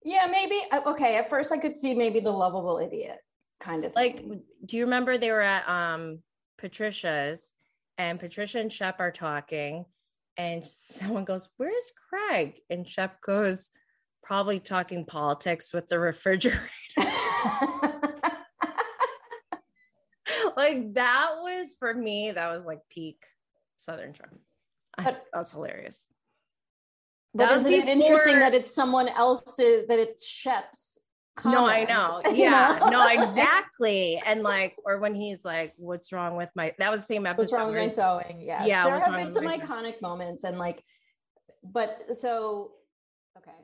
yeah, maybe. uh, Okay, at first I could see maybe the lovable idiot kind of Like, thing. do you remember they were at um Patricia's and Patricia and Shep are talking, and *laughs* someone goes, Where's Craig? And Shep goes, Probably talking politics with the refrigerator. *laughs* like that was for me, that was like peak Southern charm. But- that was hilarious. but That was isn't it interesting that it's someone else's that it's Shep's? No, I know. *laughs* Yeah, know? no, exactly. And like, or when he's like, "What's wrong with my?" That was the same episode. What's wrong with my sewing? Yeah. Yeah, There have been some my- iconic moments and like, but so, okay.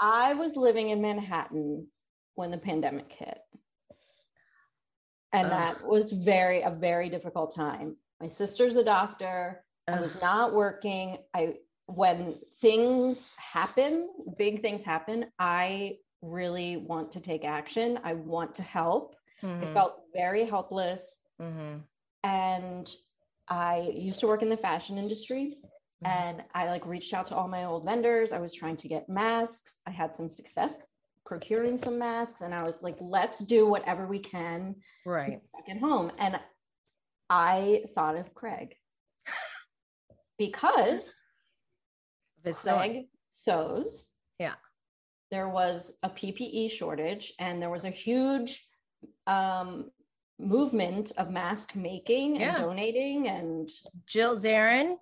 I was living in Manhattan when the pandemic hit. And that was very, a very difficult time. My sister's a doctor. I was not working. I, when things happen, big things happen, I really want to take action. I want to help. I Mhm, felt very helpless mhm, and I used to work in the fashion industry mhm. and I like reached out to all my old vendors. I was trying to get masks. I had some success procuring some masks and I was like, let's do whatever we can right. back at home. And I thought of Craig *laughs* because Craig sews. Yeah. There was a PPE shortage and there was a huge um, movement of mask making Yeah. and donating and Jill Zarin,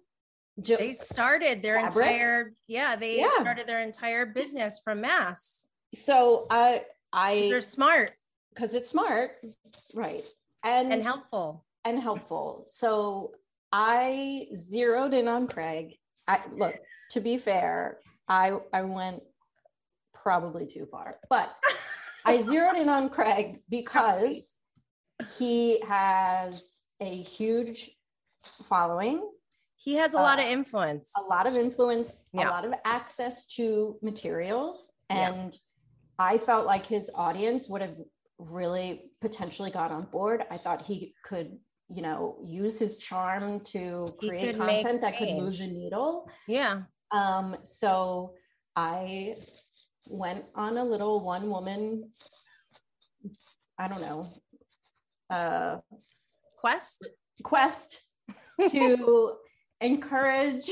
ju- they started their Fabric? entire yeah, they Yeah. started their entire business from masks. so I 'Cause I They're smart because it's smart, right? And and helpful. and helpful. So I zeroed in on Craig. I look, to be fair, I I went probably too far, but *laughs* I zeroed in on Craig because he has a huge following, He has a lot of uh, influence. a lot of influence, Yeah. a lot of access to materials. Yeah. And I felt like his audience would have really potentially got on board. I thought he could, you know, use his charm to create content that could move the needle. Yeah. Um, so I went on a little one woman, I don't know, uh, Quest. quest *laughs* to encourage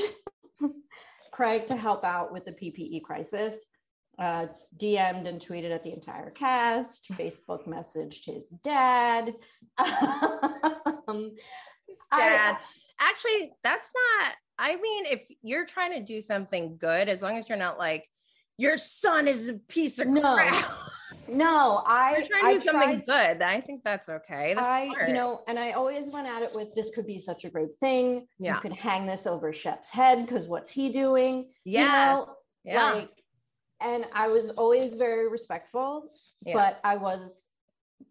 Craig to help out with the PPE crisis. Uh, DM'd and tweeted at the entire cast, Facebook messaged his dad. *laughs* Um, I- Dad. Actually, that's not, I mean, if you're trying to do something good, as long as you're not like, your son is a piece of No, crap. no, I, You're trying to I do something tried good. I think that's okay. That's I, smart. you know, and I always went at it with this could be such a great thing. Yeah. You could hang this over Shep's head because what's he doing? yes. You know, yeah. like, and I was always very respectful, Yeah. but I was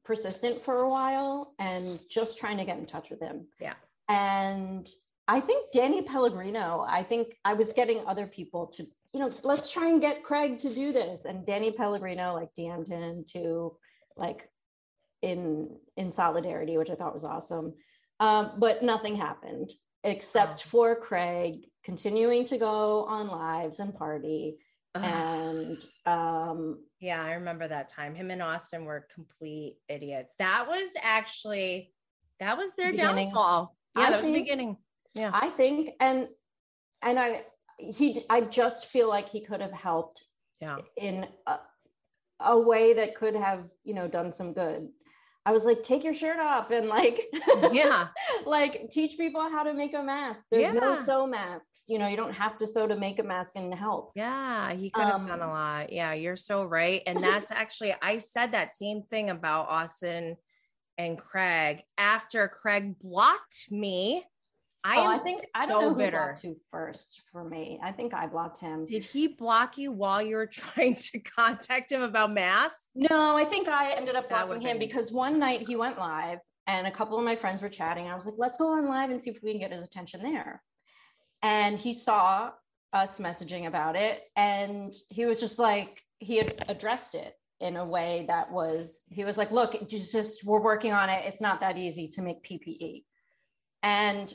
persistent for a while and just trying to get in touch with him. Yeah. And I think Danny Pellegrino, I think I was getting other people to, you know, let's try and get Craig to do this. And Danny Pellegrino like DM'd him to like in in solidarity, which I thought was awesome. Um, but nothing happened except Oh. for Craig continuing to go on lives and party Ugh. and um Yeah, I remember that time. Him and Austin were complete idiots. That was actually that was their Beginning. downfall. Yeah, I that was the beginning. Yeah. I think and and I he I just feel like he could have helped Yeah. in a, a way that could have, you know, done some good. I was like, take your shirt off and like, *laughs* Yeah. like teach people how to make a mask. There's no sew masks. You know, you don't have to sew to make a mask and help. Yeah, he could have done a Um, lot. Yeah, you're so right. And that's *laughs* actually, I said that same thing about Austin and Craig after Craig blocked me. I oh, am I think I don't know who bitter. blocked you first for me. I think I blocked him. Did he block you while you were *laughs* trying to contact him about masks? No, I think I ended up blocking him been- because one night he went live and a couple of my friends were chatting. I was like, let's go on live and see if we can get his attention there. And he saw us messaging about it and he was just like, he had addressed it in a way that was, he was like, look, it's just, we're working on it. It's not that easy to make PPE. And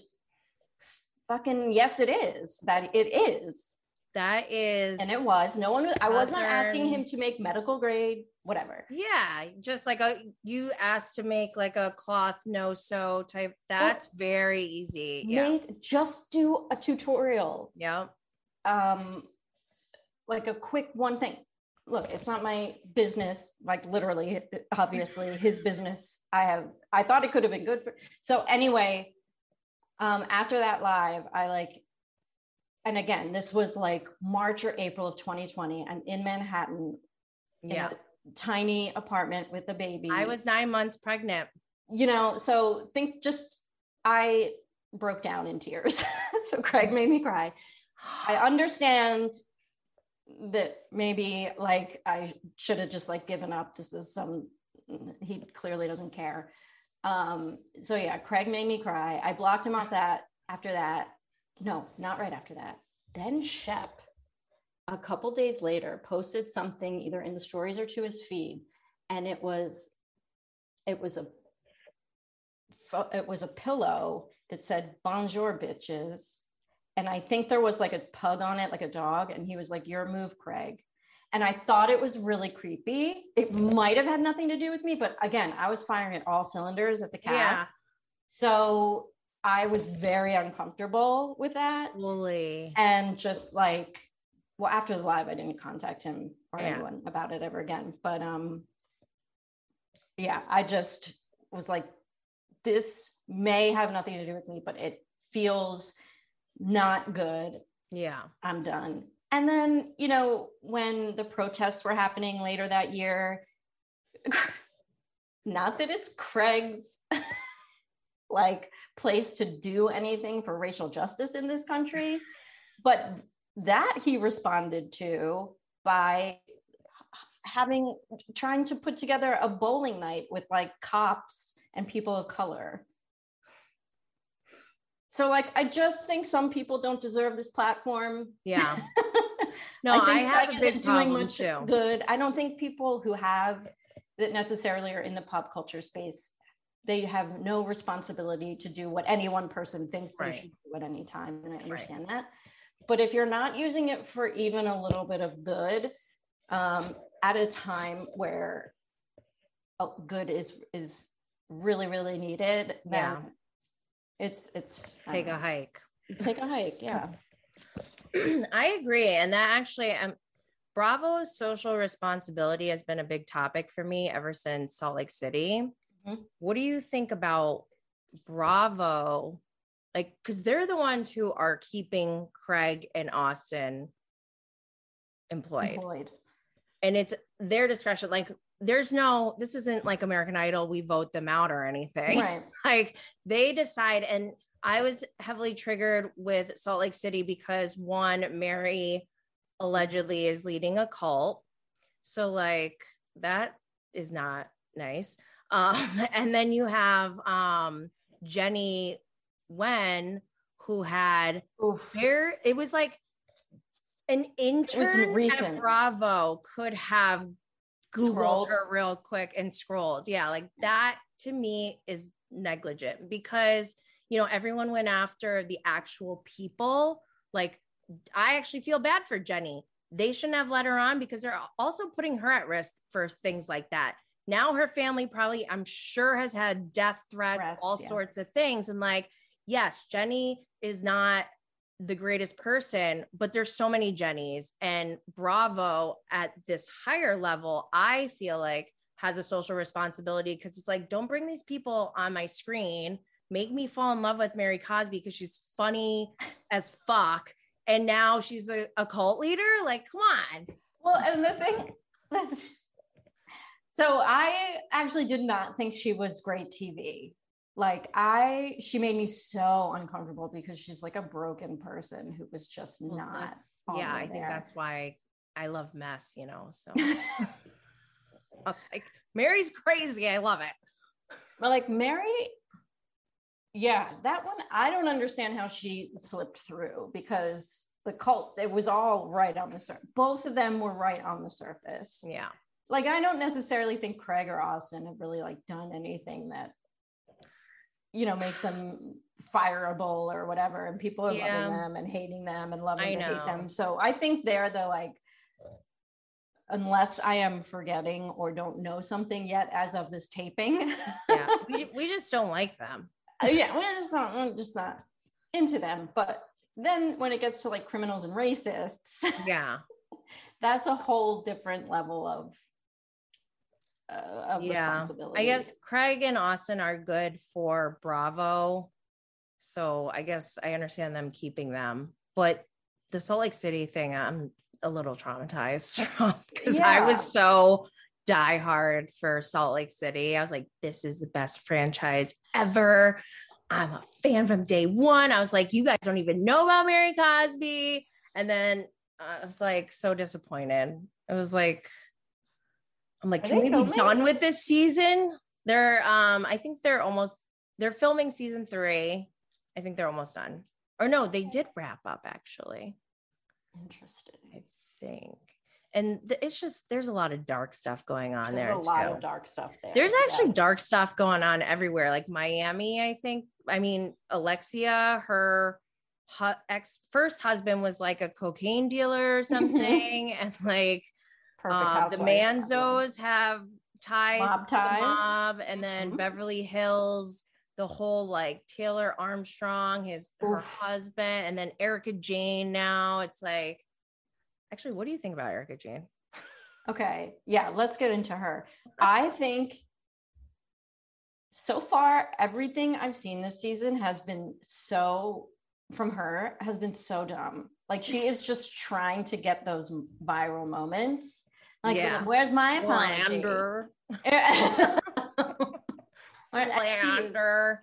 fucking, yes, it is. That it is. That is, And it was. No one, I was not asking him to make medical grade, whatever. yeah, just like a you asked to make like a cloth no sew type. That's very easy. Yeah. make just do a tutorial Yeah. um like a quick one thing look it's not my business like literally obviously his business i have i thought it could have been good for so anyway um after that live i like and again this was like march or april of 2020 i'm in manhattan in Yeah. a tiny apartment with a baby I was nine months pregnant. you know, so think just I broke down in tears. *laughs* so Craig made me cry. I *gasps* understand that maybe like I should have just like given up. This is some he clearly doesn't care. Um, so yeah, Craig made me cry. I blocked him off that after that. No, not right after that. Then Shep, a couple days later, posted something either in the stories or to his feed, and it was it was a it was a pillow that said bonjour bitches and i think there was like a pug on it like a dog and he was like your move craig and i thought it was really creepy it might have had nothing to do with me but again i was firing at all cylinders at the cast Yeah. so i was very uncomfortable with that Fully. and just like well after the live i didn't contact him or Yeah. anyone about it ever again but um yeah i just was like this may have nothing to do with me but it feels not good Yeah. i'm done and then you know when the protests were happening later that year *laughs* not that it's craig's *laughs* like place to do anything for racial justice in this country *laughs* but that he responded to by having trying to put together a bowling night with like cops and people of color so like i just think some people don't deserve this platform Yeah. No, I, think I have Greg a isn't big problem much too. Good. I don't think people who have that necessarily are in the pop culture space, they have no responsibility to do what any one person thinks Right. they should do at any time. And I understand that. But if you're not using it for even a little bit of good, um, at a time where good is is really really needed, then Yeah. it's it's Take a hike. take a hike. Yeah. *laughs* *clears throat* I agree. And that actually, um, Bravo's social responsibility has been a big topic for me ever since Salt Lake City. Mhm. What do you think about Bravo? Like, because they're the ones who are keeping Craig and Austin employed. Employed. And it's their discretion. Like, there's no, this isn't like American Idol, we vote them out or anything Right. *laughs* like they decide and i was heavily triggered with salt lake city because one mary allegedly is leading a cult. So like that is not nice. Um *laughs* and then you have um jenny Nguyen who had there it was like an intern at bravo could have googled Scrolled. her real quick and scrolled. Yeah like that to me is negligent because you know everyone went after the actual people like i actually feel bad for jenny they shouldn't have let her on because they're also putting her at risk for things like that now her family probably i'm sure has had death threats Threats, all yeah. sorts of things and like yes jenny is not the greatest person, but there's so many Jennies and Bravo at this higher level. I feel like has a social responsibility because it's like, don't bring these people on my screen. Make me fall in love with Mary Cosby because she's funny as fuck. And now she's a, a cult leader. Like, come on. Well, and the thing so I actually did not think she was great TV. Like I, she made me so uncomfortable because she's like a broken person who was just Well, not. yeah, I think that's why I love mess, you know. So *laughs* I was like, Mary's crazy. I love it. But like Mary, yeah, that one I don't understand how she slipped through because the cult it was all right on the surface. Both of them were right on the surface. Yeah. Like I don't necessarily think Craig or Austin have really like done anything that you know makes them fireable or whatever, and people are Yeah. loving them and hating them and loving I to hate them. So I think they're the like. Unless I am forgetting or don't know something yet as of this taping, Yeah. *laughs* we, we just don't like them. Uh, yeah, we're just not, we're just not into them. But then when it gets to like criminals and racists, *laughs* Yeah. that's a whole different level of uh, of Yeah. responsibility. I guess Craig and Austin are good for Bravo. So I guess I understand them keeping them. But the Salt Lake City thing, I'm a little traumatized *laughs* from because I was so diehard for Salt Lake City. I was like, this is the best franchise ever. I'm a fan from day one. I was like, you guys don't even know about Mary Cosby. And then I was like, so disappointed. It was like, I'm like, Are can we be done with this season? They're, um, I think they're almost, they're filming season three. I think they're almost done. Or no, they did wrap up actually. interesting. I think. And th- it's just there's a lot of dark stuff going on there. There's there a lot too. of dark stuff there. There's actually yeah. dark stuff going on everywhere. Like Miami, I think. I mean, Alexia, her hu- ex first husband was like a cocaine dealer or *laughs* something, and like um, the Manzos have ties, Mob to the ties. mob, and then Mhm. Beverly Hills, the whole like Taylor Armstrong, his her husband, and then Erika Jayne. Now it's like, actually, what do you think about Erika Jayne? Okay, yeah, let's get into her. *laughs* I think so far everything I've seen this season has been so from her has been so dumb. Like she is *laughs* just trying to get those viral moments. Like, Yeah. where's my apology? Lander, *laughs* Lander.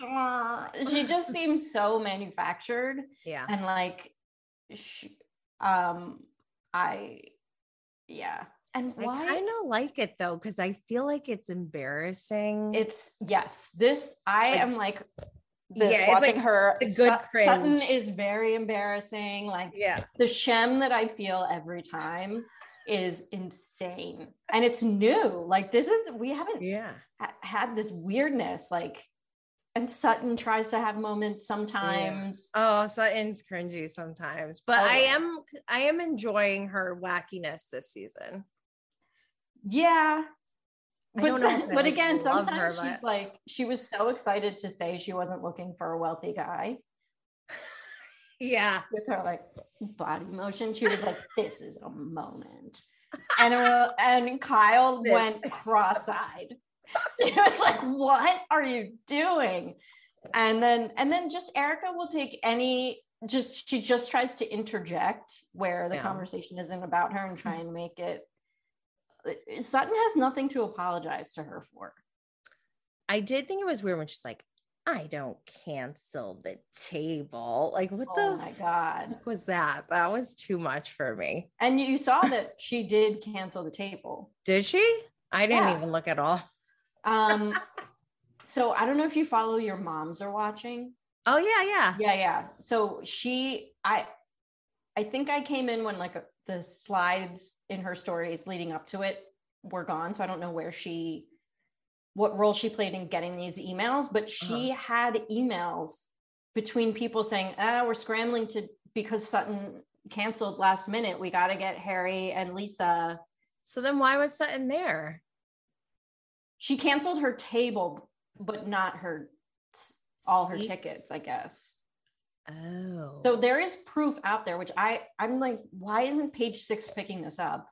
She just seems so manufactured Yeah, and like she, um i yeah and I kind of like it though because I feel like it's embarrassing. it's yes this i Like- am like this Yeah, watching like her a good Sut- sutton is very embarrassing like yeah, the shem that i feel every time is insane and it's new like this is we haven't yeah. ha- had this weirdness like and sutton tries to have moments sometimes Oh, Sutton's cringy sometimes, but Oh, I yeah. am I am enjoying her wackiness this season. Yeah. But, don't know some- if I, but again, sometimes her, she's but- like, she was so excited to say she wasn't looking for a wealthy guy *laughs* Yeah, with her like body motion. She was like, this is a moment. And, uh, and Kyle *laughs* This went cross eyed. *laughs* He was like, what are you doing? And then, and then just Erika will take any, just, she just tries to interject where the Yeah. conversation isn't about her and try mm-hmm. and make it. Uh, Sutton has nothing to apologize to her for. I did think it was weird when she's like, "I don't cancel the table." Like, what Oh the my god! was that? That was too much for me. And you saw *laughs* that she did cancel the table. Did she? I didn't Yeah. even look at all. Um, so I don't know if you follow your moms are watching. Oh yeah, yeah. Yeah, yeah. So she, I, I think I came in when like the slides in her stories leading up to it were gone. So I don't know where she, what role she played in getting these emails, but she had emails between people saying, "Ah, we're scrambling to because Sutton canceled last minute. We got to get Harry and Lisa." So then why was Sutton there? She canceled her table, but not her all her tickets, I guess. Oh. So there is proof out there, which I I'm like, why isn't page six picking this up?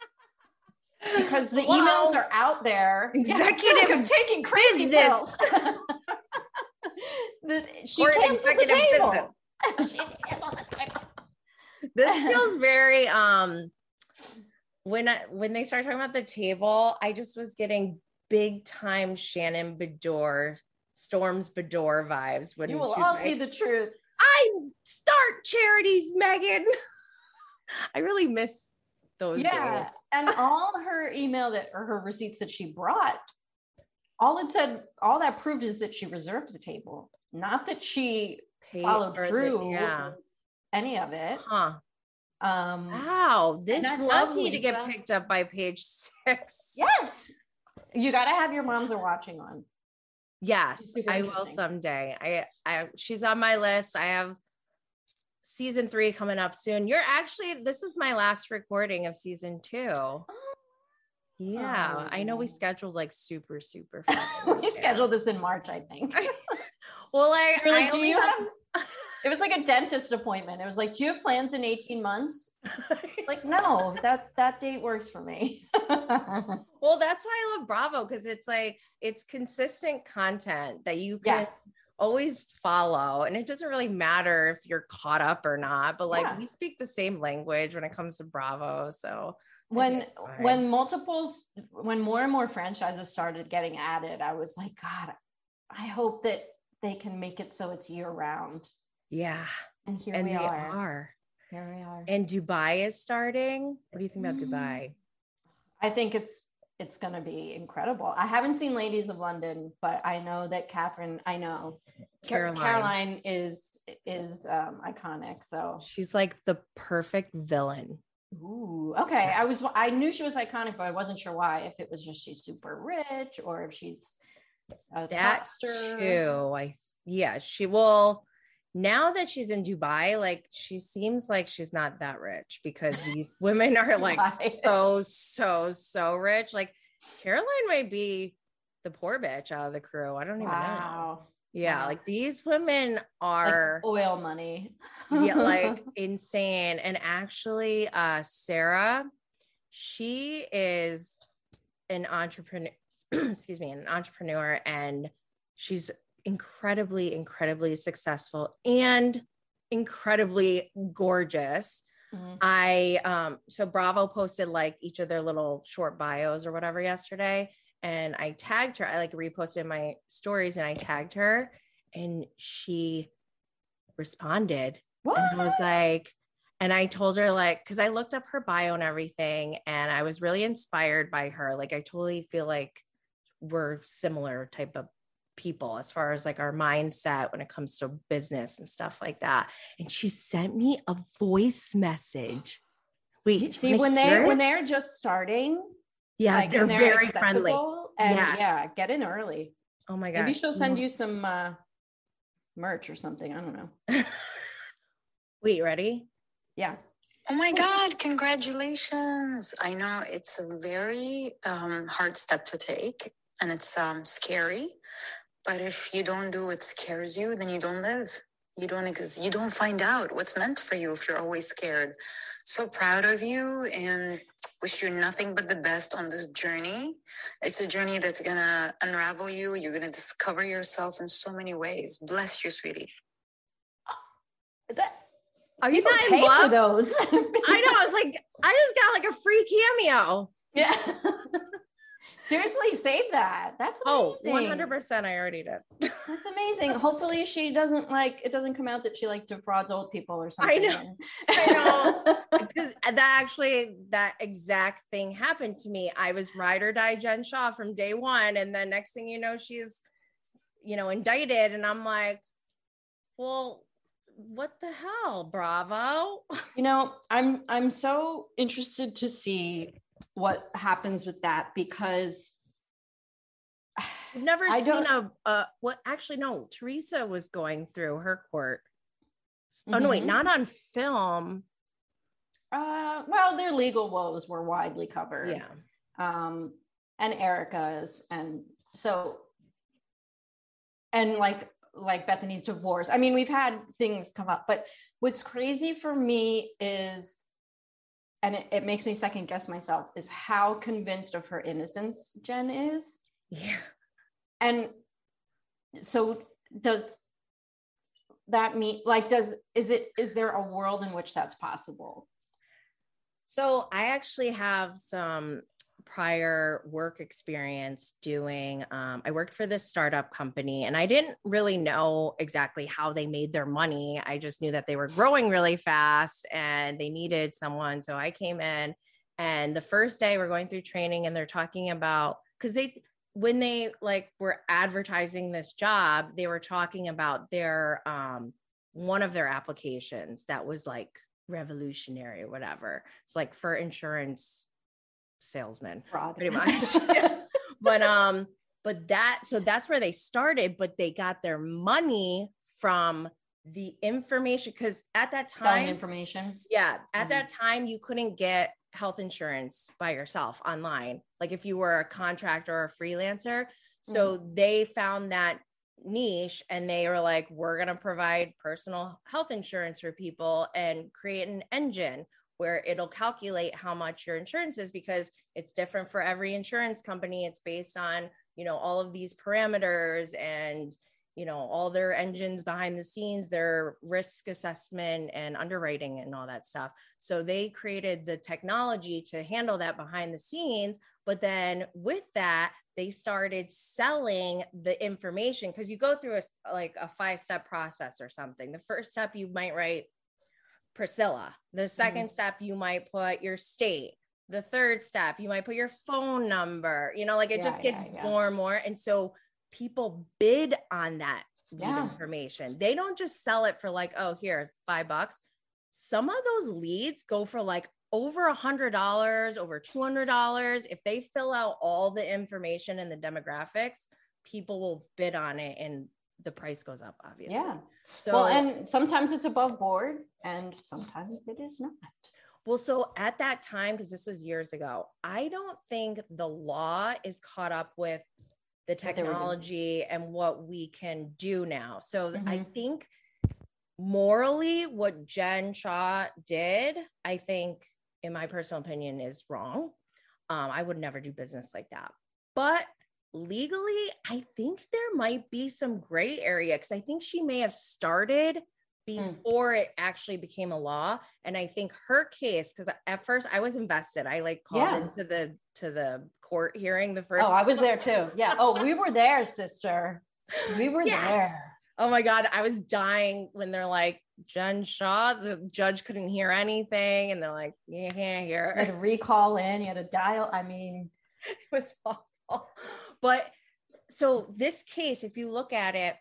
*laughs* because the Whoa. emails are out there. Yeah, I feel like Executive I'm taking crazy business. pills. *laughs* She Or canceled the table. *laughs* She canceled the table. this feels very um when I, when they start talking about the table, I just was getting big time Shannon Beador, Storms Beador vibes when You will all like, see the truth. I start charities, Meghan. *laughs* I really miss those Yeah, days. and *laughs* all her email that or her receipts that she brought, all it said, all that proved is that she reserved the table, not that she Pay- followed or the- through yeah. any of it. Huh. Um, Wow. This does need to get picked up by page six. yes, you got to have your moms are watching on. Yes, I will someday. I, I, she's on my list. I have season three coming up soon. You're actually, this is my last recording of season two. *gasps* Yeah, I know we Oh. scheduled like super, super. *laughs* we scheduled this in March, I think. *laughs* Well, I, You're I do you have, have? It was like a dentist appointment. It was like, do you have plans in 18 months? *laughs* Like, no, that that date works for me. *laughs* well, that's why I love Bravo because it's like it's consistent content that you can Yeah. always follow, and it doesn't really matter if you're caught up or not. But like Yeah. we speak the same language when it comes to Bravo, so when think it's fine. when multiples when more and more franchises started getting added i was like god i hope that they can make it so it's year round yeah, and here and we they are. are. here we are And Dubai is starting. What do you think about Mm. Dubai? i think it's it's going to be incredible i haven't seen ladies of london but i know that catherine i know Caroline. caroline is is um iconic so She's like the perfect villain. Ooh, okay. I was I knew she was iconic, but I wasn't sure why. If it was just she's super rich or if she's a That thotster. too. I yeah, she will now that she's in Dubai, like she seems like she's not that rich because these *laughs* women are like so, so, so rich. Like Caroline might be the poor bitch out of the crew. I don't even know. Yeah, Wow. like these women Like are oil money. yeah, *laughs* like insane. And actually, uh, Sara, she is an entrepreneur, *clears throat* excuse me, an entrepreneur, and she's incredibly, incredibly successful and incredibly gorgeous. Mhm. I um so Bravo posted like each of their little short bios or whatever yesterday and I tagged her I like reposted my stories and I tagged her and she responded What? and I was like and I told her like cuz I looked up her bio and everything and I was really inspired by her like I totally feel like we're similar type of people as far as like our mindset when it comes to business and stuff like that and she sent me a voice message wait you See when they hear it? when they're just starting, yeah like, they're, and very friendly and Yes. yeah, get in early. oh my god. Maybe she'll send you some uh, merch or something. I don't know. *laughs* wait ready Yeah. Oh my God, congratulations. I know it's a very um, hard step to take and it's um, scary. But if you don't do what scares you, then you don't live. You don't ex- you don't find out what's meant for you if you're always scared. So proud of you and wish you nothing but the best on this journey. It's a journey that's gonna unravel you. You're gonna discover yourself in so many ways. Bless you, sweetie. Is that are you people not in pay for love those? i know i was like i just got like a free cameo yeah. *laughs* Seriously, save that. That's oh amazing. 100% i already did That's *laughs* amazing. Hopefully, she doesn't like it. Doesn't come out that she like defrauds old people or something. I know. I know. *laughs* because uh, that actually that exact thing happened to me. I was ride or die Jen Shaw from day one, and then next thing you know, she's you know indicted, and I'm like, well, what the hell, Bravo? you know, I'm I'm so interested to see what happens with that because I've never I seen a uh what actually no, Teresa was going through her court. Oh no, wait, Mhm. not on film. uh, well, their legal woes were widely covered. Yeah. um, and Erika's, and so, and like like Bethany's divorce. I mean, we've had things come up, but what's crazy for me is and it, it makes me second guess myself is how convinced of her innocence Jen is. Yeah. And so does that mean like does is it is there a world in which that's possible? So I actually have some prior work experience doing um, i worked for this startup company and i didn't really know exactly how they made their money. I just knew that they were growing really fast and they needed someone so i came in and the first day we're going through training and they're talking about because they when they like were advertising this job they were talking about their um one of their applications that was like revolutionary or whatever. It's like for insurance salesman Fraud. pretty *laughs* much *laughs* but um but that so that's where they started but they got their money from the information because at that Selling time information. yeah at Mhm. that time you couldn't get health insurance by yourself online like if you were a contractor or a freelancer so they found that niche and they were like we're going to provide personal health insurance for people and create an engine where it'll calculate how much your insurance is because it's different for every insurance company. It's based on you know all of these parameters and you know all their engines behind the scenes their risk assessment and underwriting and all that stuff. So they created the technology to handle that behind the scenes. But then with that they started selling the information because you go through a like a five step process or something. The first step you might write priscilla. The 2nd mm-hmm. step you might put your state. The third step you might put your phone number. You know like it Yeah, just gets yeah, yeah. more and more. And so people bid on that information. They don't just sell it for like oh here five bucks. Some of those leads go for like over a hundred dollars over two hundred dollars. If they fill out all the information and the demographics people will bid on it and the price goes up obviously. Yeah. So well, and sometimes it's above board and sometimes it is not. Well, so at that time, because this was years ago, I don't think the law is caught up with the What they were doing. technology and what we can do now. So I Mhm. think morally, what Jen Shaw did, I think, in my personal opinion, is wrong. Um, I would never do business like that. But legally, I think there might be some gray area because I think she may have started Hmm. before it actually became a law. And I think her case, because at first I was invested, I like called Yeah. into the to the court hearing the first. Oh, I was there too. Yeah. Oh, we were there, sister. We were *laughs* Yes. there. Oh my God, I was dying when they're like, Jen Shaw, the judge couldn't hear anything. And they're like, you can't hear. You had to recall in, you had to dial. I mean, *laughs* it was awful. But so this case, if you look at it,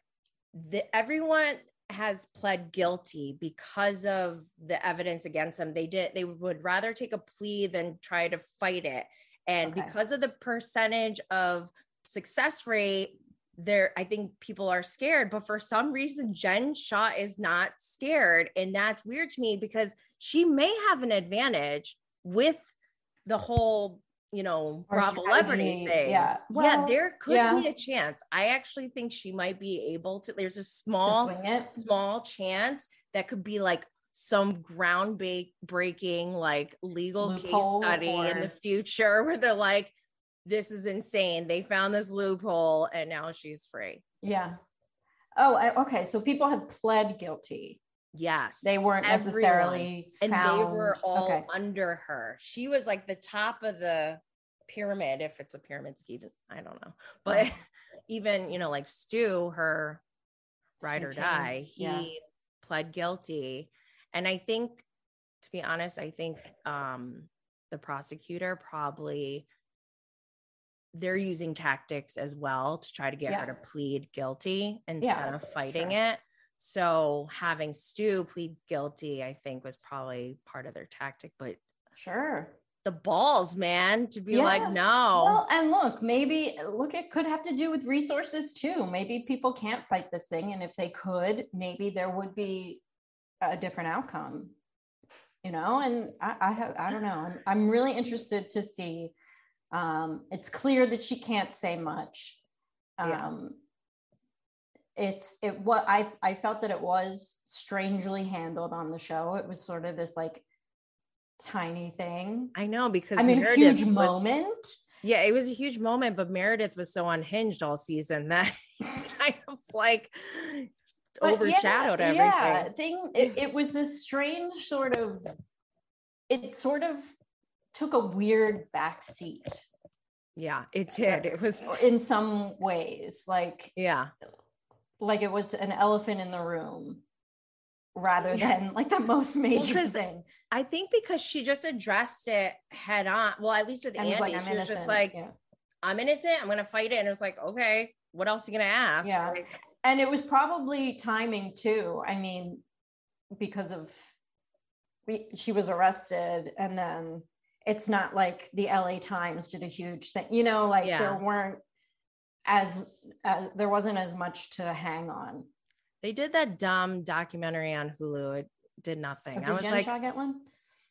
the, everyone has pled guilty because of the evidence against them. They did they would rather take a plea than try to fight it. And Okay. because of the percentage of success rate, there I think people are scared, but for some reason Jen Shaw is not scared. And that's weird to me because she may have an advantage with the whole, you know, Or Bravo celebrity thing. yeah. Well, yeah, there could yeah. be a chance. I actually think she might be able to. There's a small, small chance that could be like some ground breaking like legal Loophole case study in the future *laughs* where they're like, this is insane. They found this loophole and now she's free. Yeah. Oh, I, okay. So people have pled guilty. Yes. They weren't everyone. necessarily and they were all okay. under her. She was like the top of the pyramid, if it's a pyramid scheme. I don't know. But *laughs* even, you know, like Stu, her ride or die, he yeah. pled guilty. And I think, to be honest, I think um the prosecutor probably they're using tactics as well to try to get Yeah. her to plead guilty instead of fighting sure. it. So having Stu plead guilty, I think, was probably part of their tactic. But Sure. the balls, man, to be like, no, Well, and look, maybe look, it could have to do with resources too. Maybe people can't fight this thing, and if they could, maybe there would be a different outcome. You know, and I, I have, I don't know. I'm, I'm really interested to see. Um, it's clear that she can't say much. Yeah. It's it what I I felt that it was strangely handled on the show. It was sort of this like tiny thing. I know because I mean, Meredith huge was- moment. Yeah, it was a huge moment, but Meredith was so unhinged all season that *laughs* kind of like But overshadowed yeah, everything. Yeah, thing. It, it was this strange sort of. It sort of took a weird backseat Yeah, it uh, did. It was in some ways, like yeah. Like it was an elephant in the room, rather than like the most major 'cause thing. I think because she just addressed it head on. Well, at least with And Andy, like, she was just like, yeah. I'm innocent. I'm gonna fight it. And it was like, okay, what else are you gonna ask? Yeah. Like, and it was probably timing too. I mean, because of we, she was arrested, and then it's not like the LA Times did a huge thing. You know, like Yeah. there weren't as, as there wasn't as much to hang on. they did that dumb documentary on Hulu. It did nothing. I did was Jen like, Shaw get one?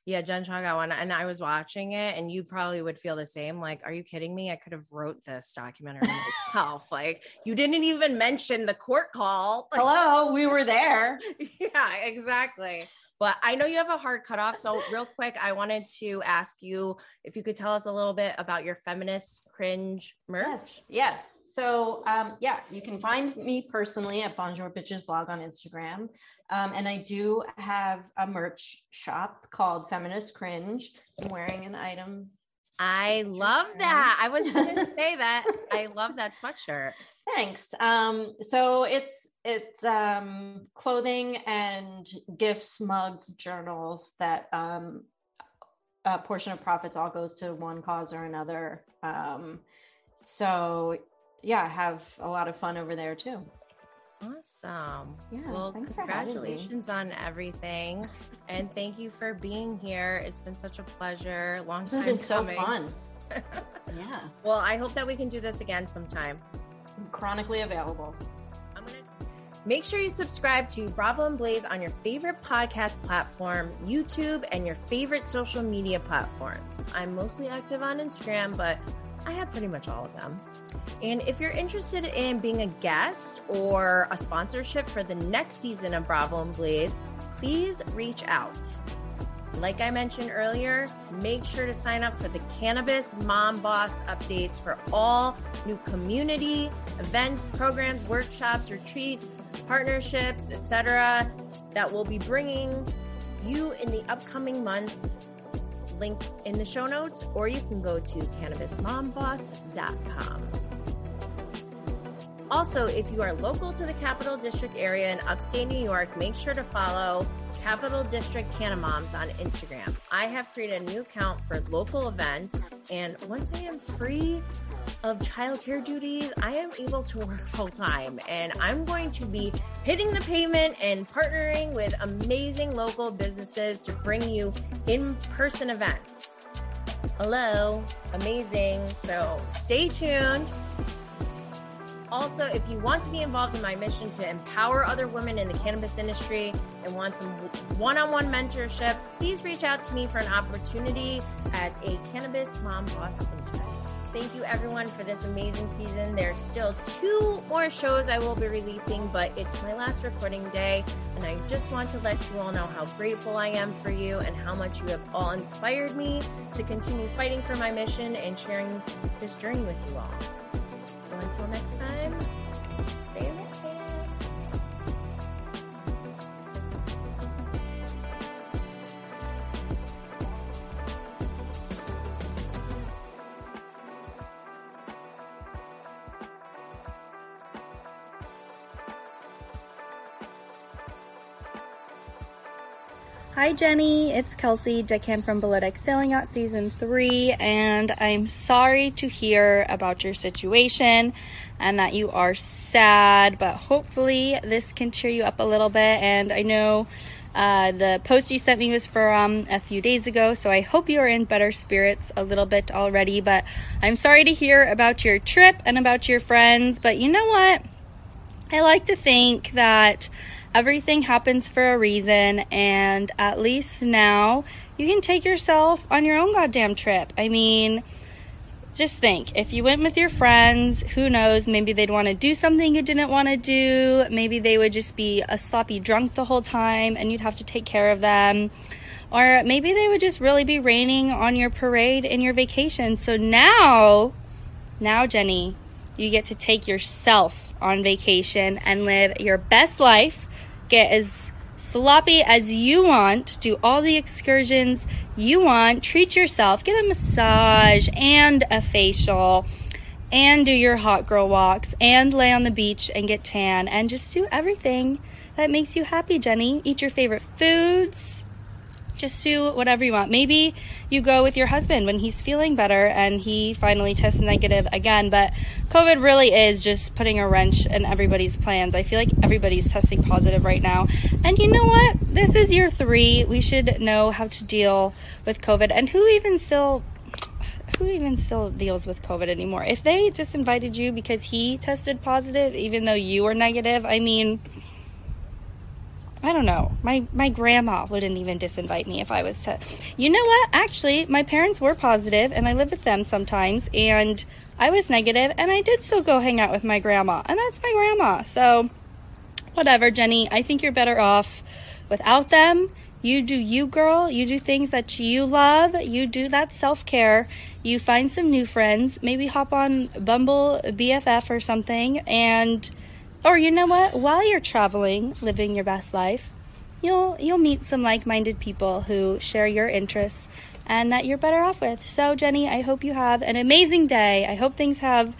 yeah, Jen Shaw got one, and I was watching it, and you probably would feel the same. Like, are you kidding me? I could have wrote this documentary myself. *laughs* Like, you didn't even mention the court call. *laughs* Hello, we were there. *laughs* yeah, exactly. But I know you have a hard cutoff. So, real quick, I wanted to ask you if you could tell us a little bit about your feminist cringe merch. Yes, yes. So um, yeah, you can find me personally at Bonjour Bitches blog on Instagram, um, and I do have a merch shop called Feminist Cringe. I'm wearing an item. I love that. I was going *laughs* to say that. I love that sweatshirt. Thanks. Um, so it's it's um, clothing and gifts, mugs, journals that um, a portion of profits all goes to one cause or another. Um, so yeah, have a lot of fun over there too. Awesome. Yeah, well, thanks for having me. congratulations on everything. And thank you for being here. It's been such a pleasure. Long This time been so coming. fun. *laughs* yeah, well, I hope that we can do this again sometime. chronically available. I'm gonna make sure you subscribe to Bravo and Blaze on your favorite podcast platform, YouTube, and your favorite social media platforms. I'm mostly active on Instagram, but I have pretty much all of them. And if you're interested in being a guest or a sponsorship for the next season of Bravo and Blaze, please reach out. Like I mentioned earlier, make sure to sign up for the Cannabis Mom Boss updates for all new community events, programs, workshops, retreats, partnerships, etc. that we'll be bringing you in the upcoming months. Link in the show notes, or you can go to cannabismomboss.com. Also, if you are local to the Capital District area in upstate New York, make sure to follow Capital District CannaMoms on Instagram. I have created a new account for local events, and once I am free of childcare duties, I am able to work full time. And I'm going to be hitting the pavement and partnering with amazing local businesses to bring you in person events. Hello, amazing. So stay tuned. Also, if you want to be involved in my mission to empower other women in the cannabis industry and want some one on one mentorship, please reach out to me for an opportunity as a cannabis mom boss intern. Thank you, everyone, for this amazing season. There's still two more shows I will be releasing, but it's my last recording day. And I just want to let you all know how grateful I am for you and how much you have all inspired me to continue fighting for my mission and sharing this journey with you all. So until next time, Hi Jenny, it's Kelsey, deckhand from Below Deck Sailing Yacht Season 3, and I'm sorry to hear about your situation and that you are sad, but hopefully this can cheer you up a little bit. And I know uh, the post you sent me was from a few days ago, so I hope you are in better spirits a little bit already. But I'm sorry to hear about your trip and about your friends, but you know what? I like to think that everything happens for a reason, and at least now you can take yourself on your own goddamn trip. I mean, just think if you went with your friends, who knows, maybe they'd want to do something you didn't want to do. Maybe they would just be a sloppy drunk the whole time and you'd have to take care of them. Or maybe they would just really be raining on your parade and your vacation. So now, now, Jenny, you get to take yourself on vacation and live your best life. Get as sloppy as you want, do all the excursions you want, treat yourself, get a massage and a facial, and do your hot girl walks, and lay on the beach and get tan, and just do everything that makes you happy, Jenny. Eat your favorite foods. Just do whatever you want. Maybe you go with your husband when he's feeling better and he finally tests negative again. But COVID really is just putting a wrench in everybody's plans. I feel like everybody's testing positive right now. And you know what? This is year three. We should know how to deal with COVID. And who even still who even still deals with COVID anymore? If they disinvited you because he tested positive, even though you were negative, I mean, I don't know. My my grandma wouldn't even disinvite me if I was to. You know what? Actually, my parents were positive, and I live with them sometimes, and I was negative, and I did still go hang out with my grandma, and that's my grandma. So, whatever, Jenny. I think you're better off without them. You do you, girl. You do things that you love. You do that self care. You find some new friends. Maybe hop on Bumble BFF or something, and or you know what? While you're traveling, living your best life, you'll you'll meet some like-minded people who share your interests and that you're better off with. So, Jenny, I hope you have an amazing day. I hope things have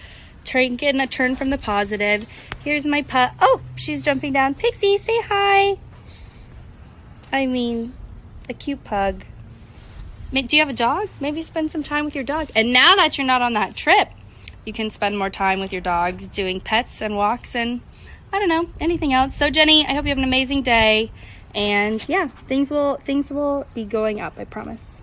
taken a turn from the positive. Here's my pup. Oh, she's jumping down. Pixie, say hi. I mean, a cute pug. Do you have a dog? Maybe spend some time with your dog. And now that you're not on that trip, you can spend more time with your dogs doing pets and walks and I don't know, anything else. So Jenny, I hope you have an amazing day. And yeah, things will things will be going up, I promise.